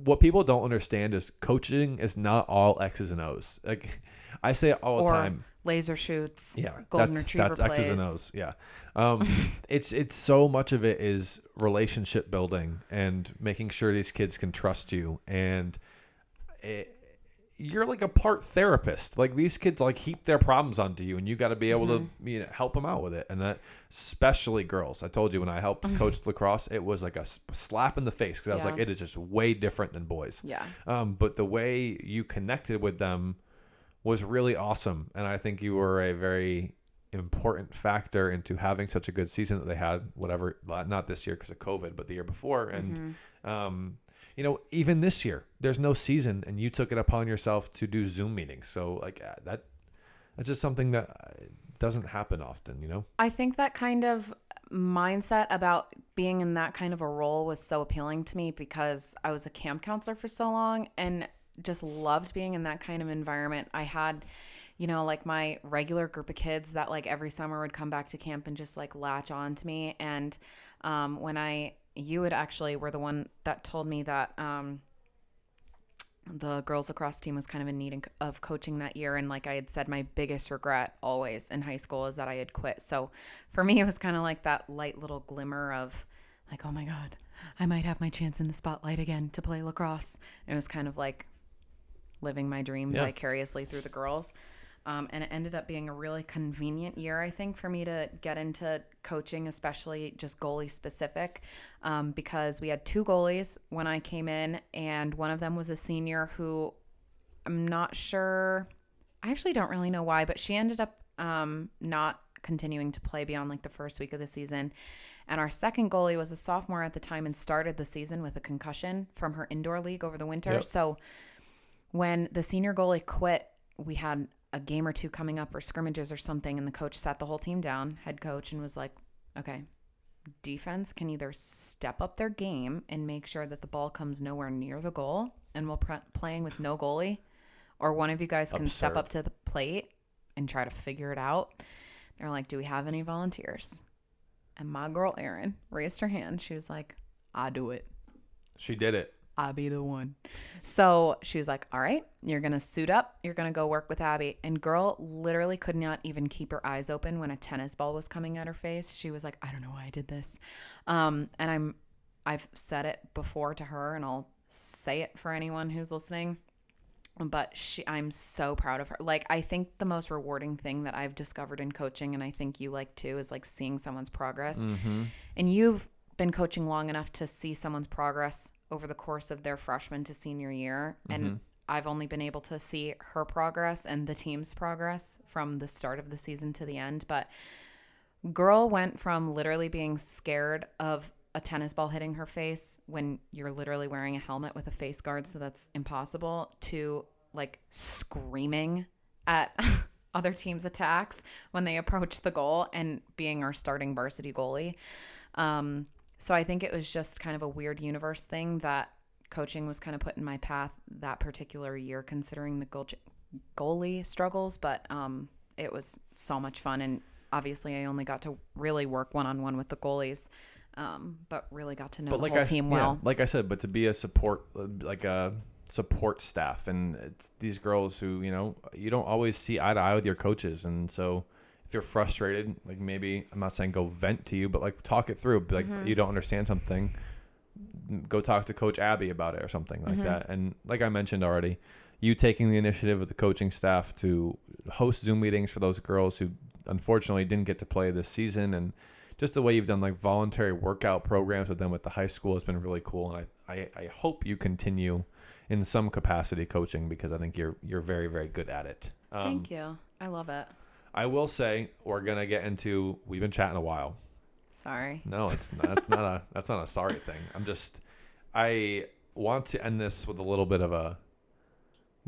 what people don't understand is coaching is not all X's and O's. Like I say it all the Or time. Laser shoots. Yeah, Golden that's, retriever that's X's and. O's. Yeah, um, it's it's so much of it is relationship building and making sure these kids can trust you, and it, you're like a part therapist. Like these kids like heap their problems onto you, and you got to be able to you know, help them out with it. And that, especially girls. I told you when I helped coach lacrosse, it was like a slap in the face because I was Yeah. like, it is just way different than boys. Yeah. Um, but the way you connected with them was really awesome, and I think you were a very important factor into having such a good season that they had. Whatever, not this year because of COVID, but the year before, and Mm-hmm. um, you know, even this year, there's no season, and you took it upon yourself to do Zoom meetings. So like uh, that, that's just something that uh, doesn't happen often. You know. I think that kind of mindset about being in that kind of a role was so appealing to me because I was a camp counselor for so long and just loved being in that kind of environment. I had, you know, like my regular group of kids that like every summer would come back to camp and just like latch on to me. And um, when I, you had actually were the one that told me that um, the girls lacrosse team was kind of in need of coaching that year and like i had said my biggest regret always in high school is that i had quit so for me it was kind of like that light little glimmer of like oh my god i might have my chance in the spotlight again to play lacrosse and it was kind of like living my dream Yeah. vicariously through the girls um, and it ended up being a really convenient year, I think, for me to get into coaching, especially just goalie specific, um, because we had two goalies when I came in, and one of them was a senior who I'm not sure. I actually don't really know why, but she ended up um, not continuing to play beyond like the first week of the season. And our second goalie was a sophomore at the time and started the season with a concussion from her indoor league over the winter. Yep. So when the senior goalie quit, we had a game or two coming up or scrimmages or something, and the coach sat the whole team down, head coach, and was like, okay, defense can either step up their game and make sure that the ball comes nowhere near the goal, and we'll pre- playing with no goalie, or one of you guys can step up to the plate and try to figure it out. They're like, do we have any volunteers? And my girl Erin raised her hand. She was like, I do it. She did it. I'll be the one. So she was like, All right, you're going to suit up. You're going to go work with Abby. And girl literally could not even keep her eyes open when a tennis ball was coming at her face. She was like, I don't know why I did this. Um, and I'm, I've said it before to her and I'll say it for anyone who's listening. But she, I'm so proud of her. Like, I think the most rewarding thing that I've discovered in coaching, and I think you like too, is like seeing someone's progress. And you've been coaching long enough to see someone's progress over the course of their freshman to senior year. And I've only been able to see her progress and the team's progress from the start of the season to the end. But girl went from literally being scared of a tennis ball hitting her face when you're literally wearing a helmet with a face guard, so that's impossible, to like screaming at other teams' attacks when they approach the goal and being our starting varsity goalie. Um, so I think it was just kind of a weird universe thing that coaching was kind of put in my path that particular year, considering the goal- goalie struggles. But um, it was so much fun, and obviously I only got to really work one on one with the goalies, um, but really got to know but the like whole I, team yeah, well. like I said, but to be a support, like a support staff, and it's these girls who you know you don't always see eye to eye with your coaches, and so if you're frustrated, like maybe I'm not saying go vent to you, but like talk it through. Like Mm-hmm. you don't understand something, go talk to Coach Abby about it or something like Mm-hmm. that. And like I mentioned already, you taking the initiative with the coaching staff to host Zoom meetings for those girls who unfortunately didn't get to play this season and just the way you've done like voluntary workout programs with them with the high school has been really cool and I, I, I hope you continue in some capacity coaching because I think you're you're very very good at it. Um, Thank you. I love it. I will say we're gonna get into we've been chatting a while. Sorry. No, it's not. That's not a. That's not a sorry thing. I'm just. I want to end this with a little bit of a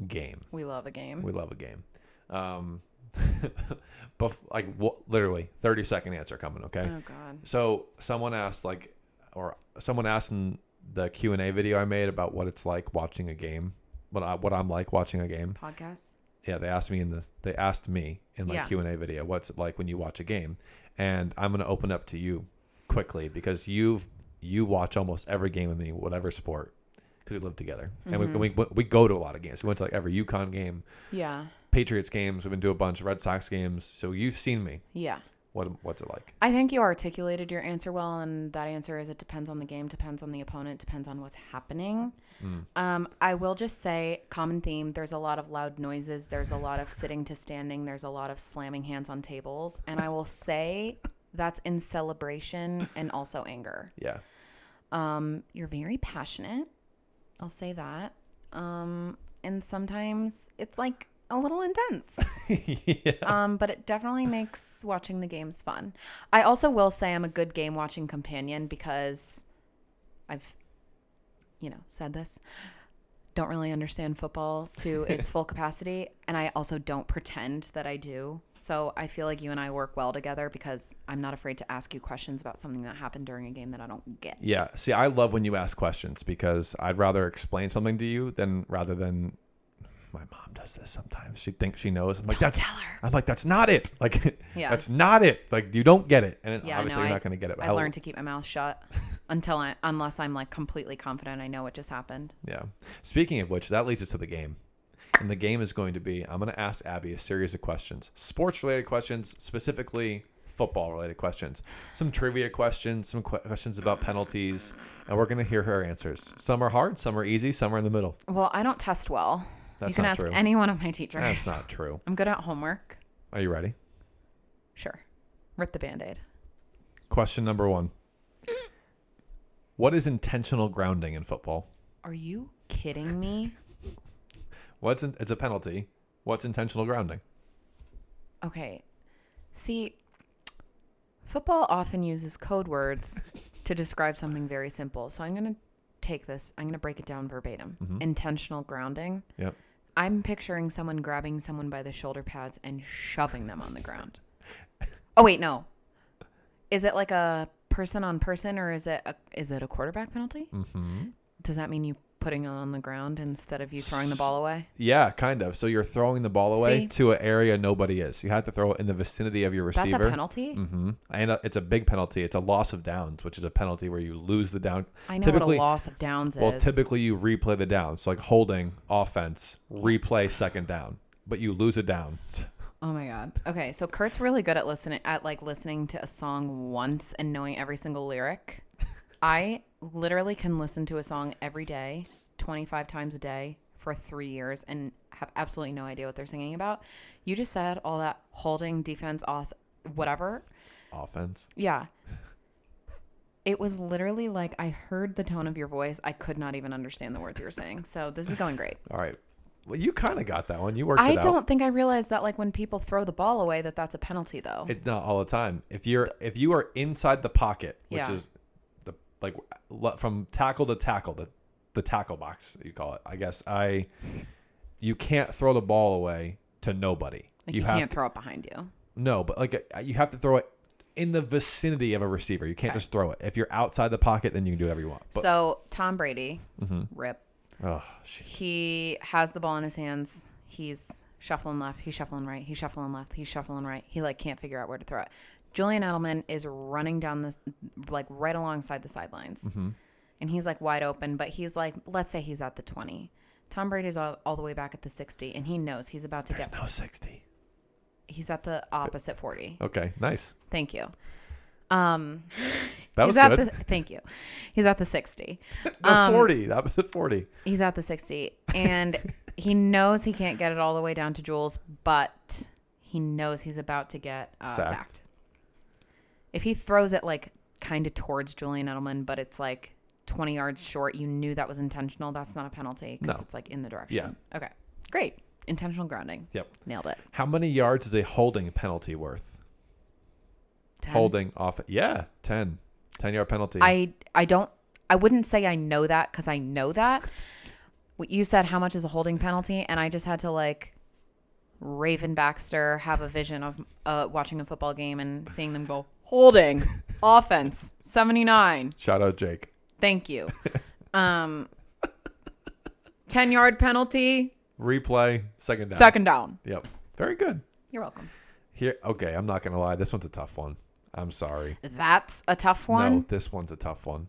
game. We love a game. We love a game. Um, but like wh- literally 30 second answer coming. Okay. Oh God. So someone asked like, or someone asked in the Q and A video I made about what it's like watching a game. What I what I'm like watching a game. Podcast. Yeah, they asked me in this. They asked me in my Yeah. Q and A video, what's it like when you watch a game? And I'm gonna open up to you quickly because you've you watch almost every game with me, whatever sport. because we live together and we, mm-hmm. we we go to a lot of games. We went to like every UConn game, Yeah. Patriots games. We've been to a bunch of Red Sox games. So you've seen me. Yeah. What what's it like? I think you articulated your answer well, and that answer is it depends on the game, depends on the opponent, depends on what's happening. Um, I will just say, common theme there's a lot of loud noises, there's a lot of sitting to standing, there's a lot of slamming hands on tables. And I will say that's in celebration and also anger. Yeah. Um, you're very passionate. I'll say that. Um, and sometimes it's like a little intense. yeah. Um, but it definitely makes watching the games fun. I also will say I'm a good game watching companion because I've, you know, said this. Don't really understand football to its full capacity, and I also don't pretend that I do. So I feel like you and I work well together because I'm not afraid to ask you questions about something that happened during a game that I don't get. Yeah. See, I love when you ask questions because I'd rather explain something to you than rather than my mom does this sometimes. She thinks she knows. I'm like, Don't that's tell her. I'm like, that's not it. Like, Yeah. that's not it. Like, you don't get it. And Yeah, obviously, no, you're I- not going to get it. I've learned to keep my mouth shut until I, unless I'm like completely confident I know what just happened. Yeah. Speaking of which, that leads us to the game. And the game is going to be I'm going to ask Abby a series of questions, sports related questions, specifically football related questions, some trivia questions, some que- questions about penalties, and we're going to hear her answers. Some are hard, some are easy, some are in the middle. Well, I don't test well. That's you can ask true. any one of my teachers. That's not true. I'm good at homework. Are you ready? Sure. Rip the band aid. Question number one What is intentional grounding in football? Are you kidding me? What's in, it's a penalty. What's intentional grounding? Okay. See, football often uses code words to describe something very simple. So I'm going to take this, I'm going to break it down verbatim. Mm-hmm. Intentional grounding. Yep. I'm picturing someone grabbing someone by the shoulder pads and shoving them on the ground. Oh wait, no. Is it like a person on person or is it a, is it a quarterback penalty? Mm-hmm. Does that mean you putting it on the ground instead of you throwing the ball away? Yeah, kind of. So you're throwing the ball away See? to an area nobody is. You have to throw it in the vicinity of your receiver. That's a penalty? Mm-hmm. And uh, it's a big penalty. It's a loss of downs, which is a penalty where you lose the down. I know typically, what a loss of downs well, is. Well, typically you replay the down. So like holding offense, replay second down, but you lose a down. Oh my god. Okay, so Kurt's really good at listening at like listening to a song once and knowing every single lyric. I literally can listen to a song every day, 25 times a day for 3 years and have absolutely no idea what they're singing about. You just said all that holding defense off whatever. Offense. Yeah. It was literally like I heard the tone of your voice. I could not even understand the words you were saying. So this is going great. All right. Well, you kind of got that one. You worked I don't think I realized that like when people throw the ball away that that's a penalty though. It's not all the time. If you're if you are inside the pocket, which Yeah. is like from tackle to tackle, the the tackle box you call it. I guess I you can't throw the ball away to nobody. like you, have can't to, throw it behind you. no, but like uh, you have to throw it in the vicinity of a receiver. You can't just throw it. If you're outside the pocket, then you can do whatever you want. But, so Tom Brady, rip. oh shit. He has the ball in his hands. He's shuffling left. He's shuffling right. He's shuffling left. He's shuffling right. He like can't figure out where to throw it. Julian Edelman is running down this like right alongside the sidelines, and he's like wide open. But he's like, let's say he's at the twenty. Tom Brady's all, all the way back at the sixty, and he knows he's about to There's get. no sixty. He's at the opposite forty. Okay, nice. Thank you. Um, That was good. the thank you. He's at the sixty. no, um, forty. That was at forty. He's at the 60 and he knows he can't get it all the way down to Jules, but he knows he's about to get uh, Sacked. sacked. If he throws it like kind of towards Julian Edelman, but it's like 20 yards short, you knew that was intentional. That's not a penalty because No. it's like in the direction. Yeah. Okay. Great. Intentional grounding. Yep. Nailed it. How many yards is a holding penalty worth? 10. Holding off. Yeah, 10. 10 yard penalty. I I don't I wouldn't say I know that because I know that. You said, how much is a holding penalty, and I just had to like Raven Baxter have a vision of uh, watching a football game and seeing them go holding offense seventy nine. Shout out Jake. Thank you. Um, ten yard penalty, Replay, second down. second down. Yep. Very good. You're welcome. Here, okay, I'm not to lie. This one's a tough one. I'm sorry. That's a tough one. No, this one's a tough one.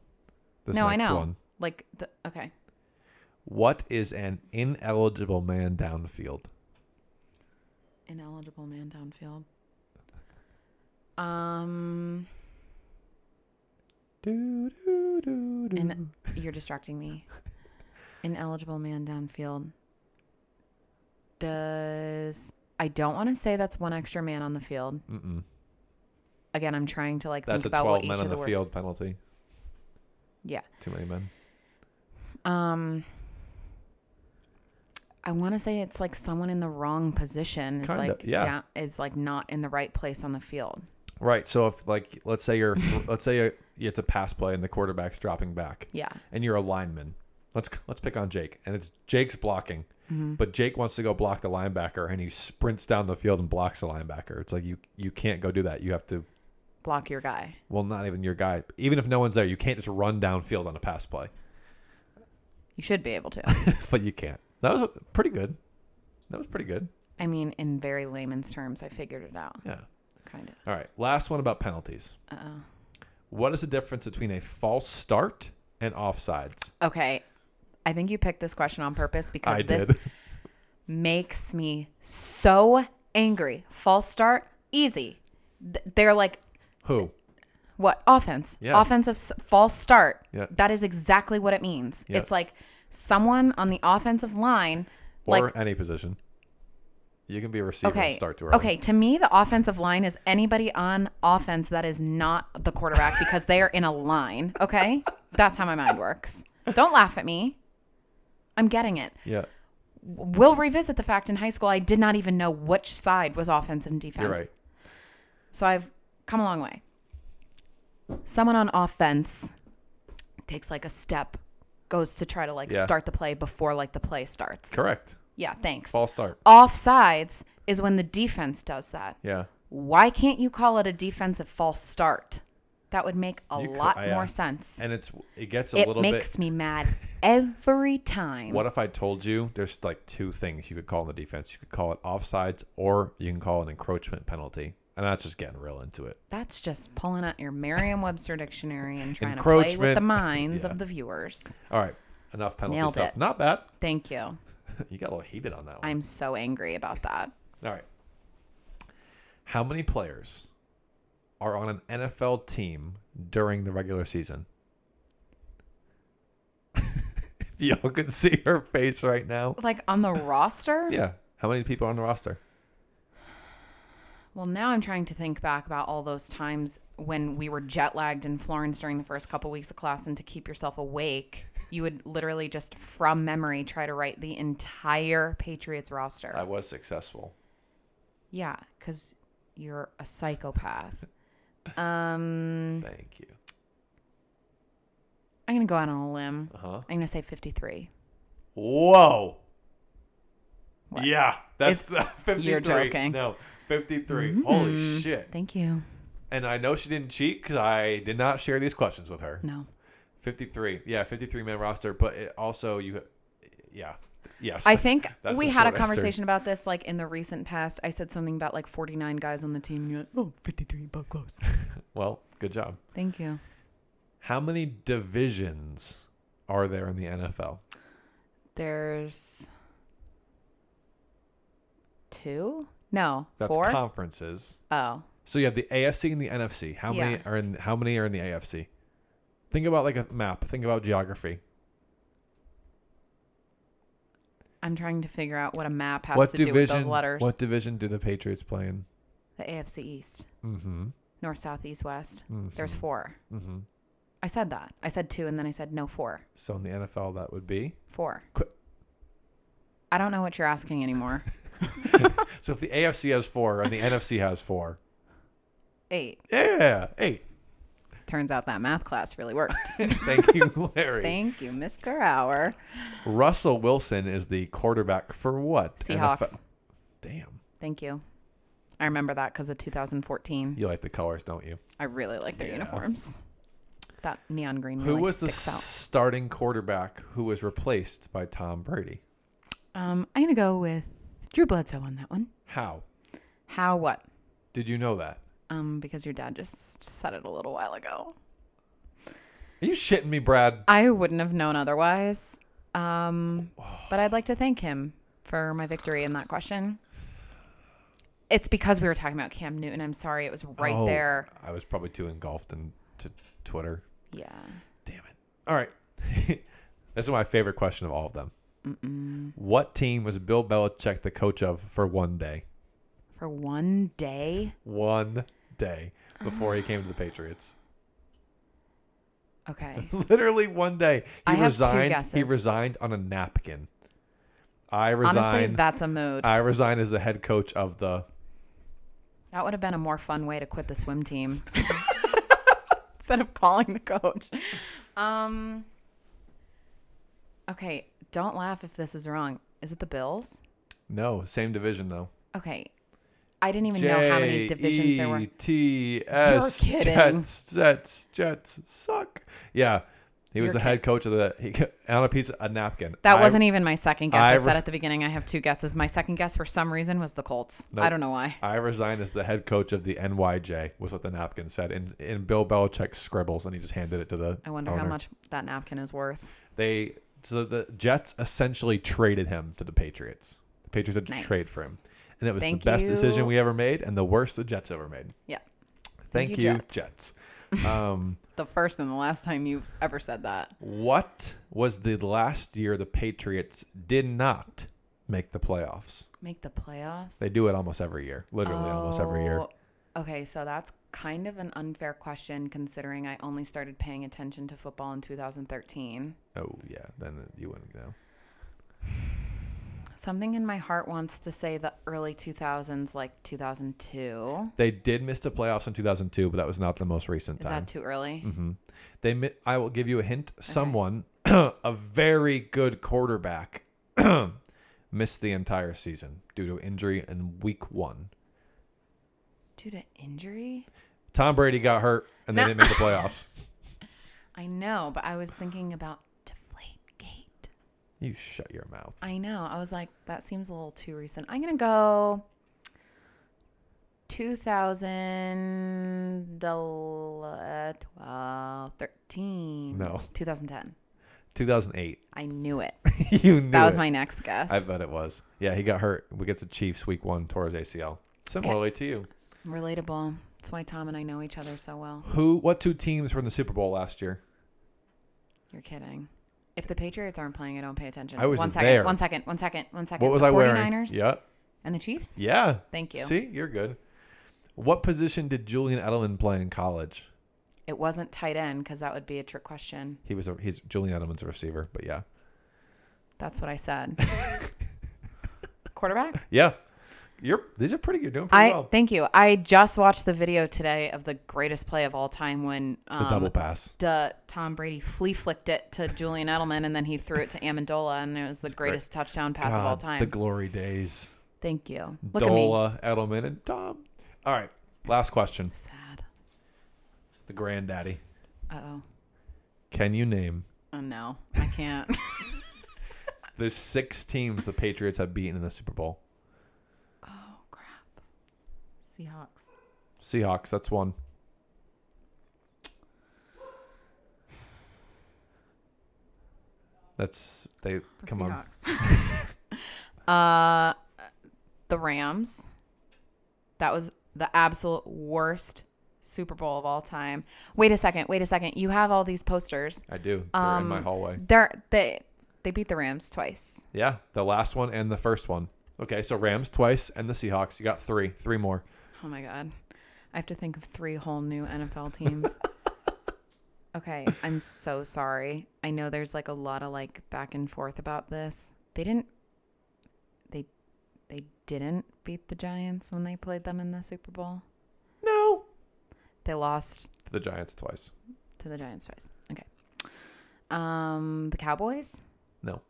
This No, I know. one. Like the okay. What is an ineligible man downfield? Ineligible man downfield. Um, Do, do, do, do. In- you're distracting me. Ineligible man downfield. Does I don't want to say that's one extra man on the field. Mm-mm. Again, I'm trying to like That's a think about 12 what each men of on the, the words. field penalty. Yeah. Too many men. Um, I want to say it's like someone in the wrong position is Kinda, like yeah. down, is like not in the right place on the field. Right. So if like let's say you're let's say you're, it's a pass play and the quarterback's dropping back Yeah. and you're a lineman. Let's let's pick on Jake and it's Jake's blocking, Mm-hmm. but Jake wants to go block the linebacker and he sprints down the field and blocks the linebacker. It's like you you can't go do that. You have to Block your guy. well not even your guy. Even if no one's there, you can't just run downfield on a pass play. You should be able to. but you can't. That was pretty good. That was pretty good. I mean, in very layman's terms, I figured it out. Yeah. Kind of. All right. Last one about penalties. Uh oh. What is the difference between a false start and offsides? Okay. I think you picked this question on purpose because I this did. makes me so angry. False start, easy. They're like, Who? what? Offense. Yeah. Offensive false start. Yeah. That is exactly what it means. Yeah. It's like someone on the offensive line. Or like, any position. You can be a receiver and okay. start too early. Okay. To me, the offensive line is anybody on offense that is not the quarterback because they are in a line. Okay. That's how my mind works. Don't laugh at me. I'm getting it. Yeah. we'll revisit the fact in high school I did not even know which side was offense and defense. You're right. So I've come a long way. Someone on offense takes like a step, goes to try to like Yeah. start the play before like the play starts. Correct. Yeah, thanks. False start. Offsides is when the defense does that. Yeah. Why can't you call it a defensive false start? That would make a You could- lot yeah. more sense. And it's it gets a little. it little makes bit me mad every time. What if I told you there's like two things you could call in the defense? You could call it offsides or you can call it an encroachment penalty. And that's just getting real into it. That's just pulling out your Merriam-Webster dictionary and trying to play with Encroachment. the minds Yeah. of the viewers. All right. Enough penalty Nailed stuff. it. Not bad. Thank you. You got a little heated on that one. I'm so angry about that. All right. How many players are on an NFL team during the regular season? if y'all could see her face right now. Like on the roster? Yeah. How many people are on the roster? Well, now I'm trying to think back about all those times when we were jet lagged in Florence during the first couple weeks of class, and to keep yourself awake, you would literally just from memory try to write the entire Patriots roster. I was successful. yeah, because you're a psychopath. Um, Thank you. I'm gonna go out on a limb. Uh huh. I'm gonna say 53. Whoa. What? Yeah, that's the 53. You're joking. No, 53. Holy Mhm. shit. Thank you. And I know she didn't cheat because I did not share these questions with her. No. 53. Yeah, 53 man roster, but it also you yeah. Yes. I think we had a answer. conversation about this like in the recent past. I said something about like 49 guys on the team. And you're like, oh, 53, but close. well, good job. Thank you. How many divisions are there in the NFL? There's two? No, That's four. conferences. oh, So you have the AFC and the NFC. How many Yeah. are in how many are in the AFC? Think about like a map. Think about geography. I'm trying to figure out what a map has what to do with those letters. What division do the Patriots play in? The AFC East, Mm-hmm. North, South, East, West. Mhm. There's four. Mm-hmm. I said that. I said two, and then I said no four. So in the NFL that would be Four. Qu- I don't know what you're asking anymore. So if the AFC has four and the NFC has four. Eight. Yeah, eight. Turns out that math class really worked. Thank you, Larry. Thank you, Mr. Hour. Russell Wilson is the quarterback for what? Seahawks. NFL Damn. Thank you. I remember that because of 2014. You like the colors, don't you? I really like their Yeah. uniforms. That neon green Who really was the out. starting quarterback who was replaced by Tom Brady? Um, I'm gonna go with Drew Bledsoe on that one. How? How what? Did you know that? Um, because your dad just said it a little while ago. Are you shitting me, Brad? I wouldn't have known otherwise. Um, but I'd like to thank him for my victory in that question. It's because we were talking about Cam Newton. I'm sorry, it was right Oh, there. I was probably too engulfed into Twitter. Yeah. Damn it. All right. this is my favorite question of all of them. What team was Bill Belichick the coach of for one day? For one day. One day before he came to the Patriots. Okay. Literally one day. He I resigned. He resigned on a napkin. I Honestly, resigned. that's a mood. I resigned as the head coach of the. That would have been a more fun way to quit the swim team instead of calling the coach. Um. Okay, don't laugh if this is wrong. Is it the Bills? No, same division though. Okay, I didn't even know how many divisions there were. J-E-T-S. You're kidding. Jets, Jets, Jets suck. Yeah, he was You're the head coach of the. He on a piece of a napkin. That I- wasn't even my second guess. I, I said re- at the beginning I have two guesses. My second guess for some reason was the Colts. I don't know why. I resigned as the head coach of the NYJ. Was what the napkin said in in Bill Belichick's scribbles, and he just handed it to the. I wonder how much that napkin is worth. They so the Jets essentially traded him to the Patriots. The Patriots had to Nice. trade for him, and it was Thank the best decision we ever made, and the worst the Jets ever made. Yeah. Thank, Thank you, you, Jets. Um, The first and the last time you've ever said that. what was the last year the Patriots did not make the playoffs? Make the playoffs? They do it almost every year, literally almost every year. Okay, so that's kind of an unfair question considering I only started paying attention to football in 2013. Oh yeah, then you wouldn't know. Something in my heart wants to say the early 2000s, like 2002. They did miss the playoffs in 2002, but that was not the most recent Is time. that too early? hmm They, mi- I will give you a hint. Someone, a very good quarterback, missed the entire season due to injury in week one. Due to injury? Tom Brady got hurt, and they No. didn't make the playoffs. I know, but I was thinking about deflate gate. you shut your mouth. I know. I was like, that seems a little too recent. I'm going to go 2012, 13. No. 2010. 2008. I knew it. you knew That was it. my next guess. I bet it was. Yeah, he got hurt. We get the Chiefs week one, his ACL. Similarly to you. Relatable. That's why Tom and I know each other so well. Who? What two teams were in the Super Bowl last year? You're kidding. If the Patriots aren't playing, I don't pay attention. I was one second, there. One second. One second. One second. What was the I 49ers wearing? Yeah, And the Chiefs? yeah. Thank you. See, you're good. What position did Julian Edelman play in college? It wasn't tight end because that would be a trick question. He was a he's Julian Edelman's a receiver, but yeah, That's what I said. Quarterback? yeah. You're these are pretty. You're doing pretty I well. thank you. I just watched the video today of the greatest play of all time when The um, double pass. duh, Tom Brady flea flicked it to Julian Edelman and then he threw it to Amendola and it was the great. greatest touchdown pass of all time. The glory days. Thank you. Look at me. Edelman, and Tom. All right. Last question. Sad. The granddaddy. Uh oh. Can you name Oh no, I can't. the six teams the Patriots have beaten in the Super Bowl? Seahawks. Seahawks. That's one. That's they. The come on. Uh, the Rams. That was the absolute worst Super Bowl of all time. Wait a second. Wait a second. You have all these posters. I do. They're in my Um, hallway. They're they they beat the Rams twice. Yeah, the last one and the first one. Okay, so Rams twice and the Seahawks. You got three. Three more. Oh my god. I have to think of three whole new NFL teams. okay, I'm so sorry. I know there's like a lot of like back and forth about this. They didn't they they didn't beat the Giants when they played them in the Super Bowl. No. They lost to The Giants twice. to the Giants twice. Okay. Um the Cowboys? No.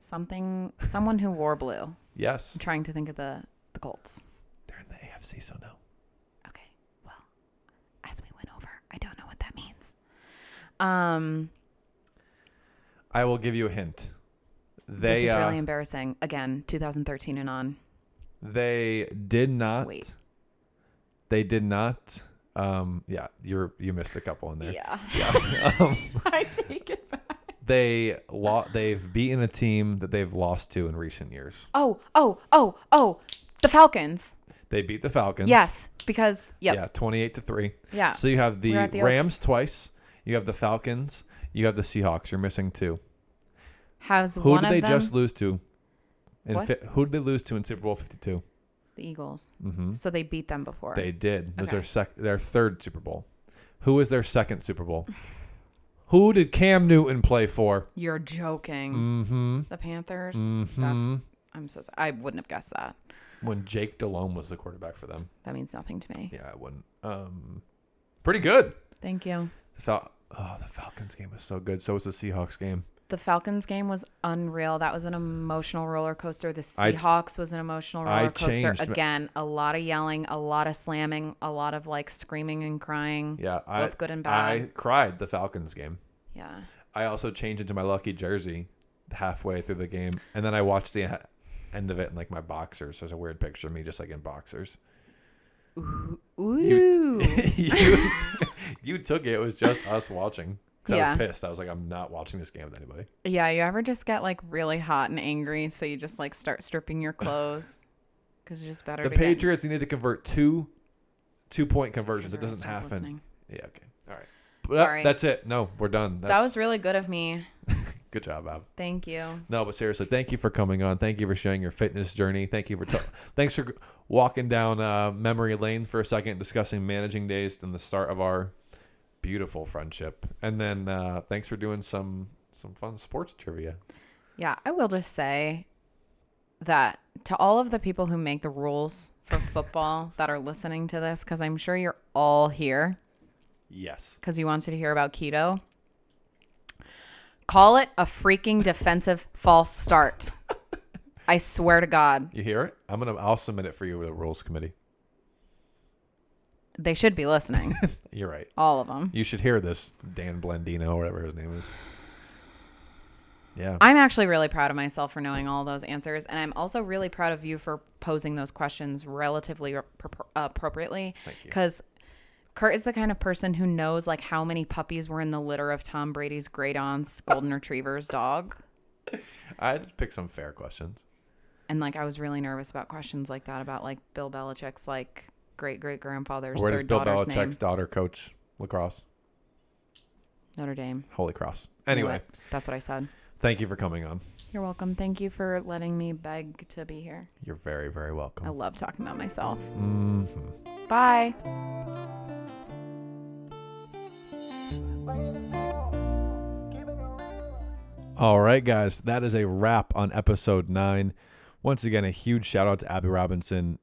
Something someone who wore blue. Yes. I'm trying to think of the the Colts. They're in the AFC, so no. Okay. Well, as we went over, I don't know what that means. Um, I will give you a hint. They this is uh, really embarrassing. Again, 2013 and on. they did not. Wait. They did not. Um. Yeah. You're you missed a couple in there. Yeah. Yeah. um, I take it back. they lo- they've beaten a team that they've lost to in recent years. Oh, oh, oh, oh. The Falcons. They beat the Falcons. Yes, because yep. Yeah, 28 to 3. Yeah. So you have the, the Rams Oaks. twice, you have the Falcons, you have the Seahawks. You're missing two. Has Who one did they them just lose to? In fi- who did they lose to in Super Bowl 52? the Eagles. Mhm. So they beat them before. They did. It was their sec- their third Super Bowl. Who was their second Super Bowl? Who did Cam Newton play for? You're joking. Mm-hmm. The Panthers. Mm-hmm. That's I'm so sorry. I wouldn't have guessed that. When Jake Delhomme was the quarterback for them. That means nothing to me. Yeah, I wouldn't. Um, pretty good. Thank you. The Fal- oh, the Falcons game was so good. So was the Seahawks game. The Falcons game was unreal. That was an emotional roller coaster. The I- Seahawks was an emotional I roller coaster. changed my- Again, a lot of yelling, a lot of slamming, a lot of like screaming and crying. Yeah, I, Both good and bad. I cried the Falcons game. Yeah. I also changed into my lucky jersey halfway through the game, and then I watched the end of it in like my boxers. There's a weird picture of me just like in boxers. Ooh. You, you, you took it. It was just us watching. 'Cause I Yeah. was pissed. I was like, I'm not watching this game with anybody. yeah, you ever just get like really hot and angry, so you just like start stripping your clothes because it's just better. The to get- Patriots needed to convert two two point conversions. It doesn't happen. listening. Yeah, okay. All right. But that- Sorry. that's it. No, we're done. That's, That was really good of me. good job, Ab. Thank you. No, but seriously, thank you for coming on. Thank you for sharing your fitness journey. Thank you for t- thanks for walking down uh, memory lane for a second, discussing managing days and the start of our beautiful friendship. And then uh, thanks for doing some some fun sports trivia. Yeah, I will just say that to all of the people who make the rules for football that are listening to this, because I'm sure you're all here Yes. because you wanted to hear about keto. Call it a freaking defensive false start. I swear to God, You hear it? I'm gonna I'll submit it for you to the rules committee. they should be listening. You're right. all of them. You should hear this, Dan Blandino, or whatever his name is. Yeah. I'm actually really proud of myself for knowing all those answers, and I'm also really proud of you for posing those questions relatively appropriately. Thank you. Because Kurt is the kind of person who knows like how many puppies were in the litter of Tom Brady's great aunt's golden retriever's dog, I had to pick some fair questions. and like I was really nervous about questions like that about like Bill Belichick's like great great grandfather's Where does third Bill daughter's Belichick's name. daughter coach lacrosse? Notre Dame. Holy Cross. Knew Anyway, it. that's what I said. thank you for coming on. You're welcome. Thank you for letting me beg to be here. You're very, very welcome. I love talking about myself. hmm Bye. All right, guys, that is a wrap on episode nine. Once again, a huge shout out to Abby Robinson.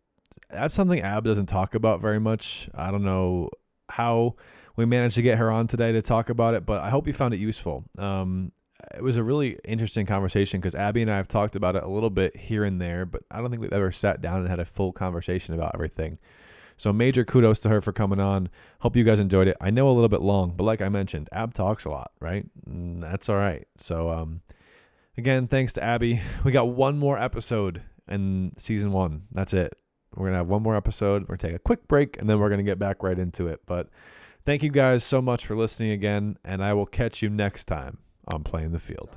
That's something Ab doesn't talk about very much. I don't know how we managed to get her on today to talk about it, but I hope you found it useful. Um, it was a really interesting conversation because Abby and I have talked about it a little bit here and there, but I don't think we've ever sat down and had a full conversation about everything. So major kudos to her for coming on. Hope you guys enjoyed it. I know a little bit long, but like I mentioned, Ab talks a lot, right? And that's all right. So um again, thanks to Abby. We got one more episode in season 1. That's it. We're to have one more episode. We're to take a quick break and then we're to get back right into it. But thank you guys so much for listening again and I will catch you next time on Playing the Field.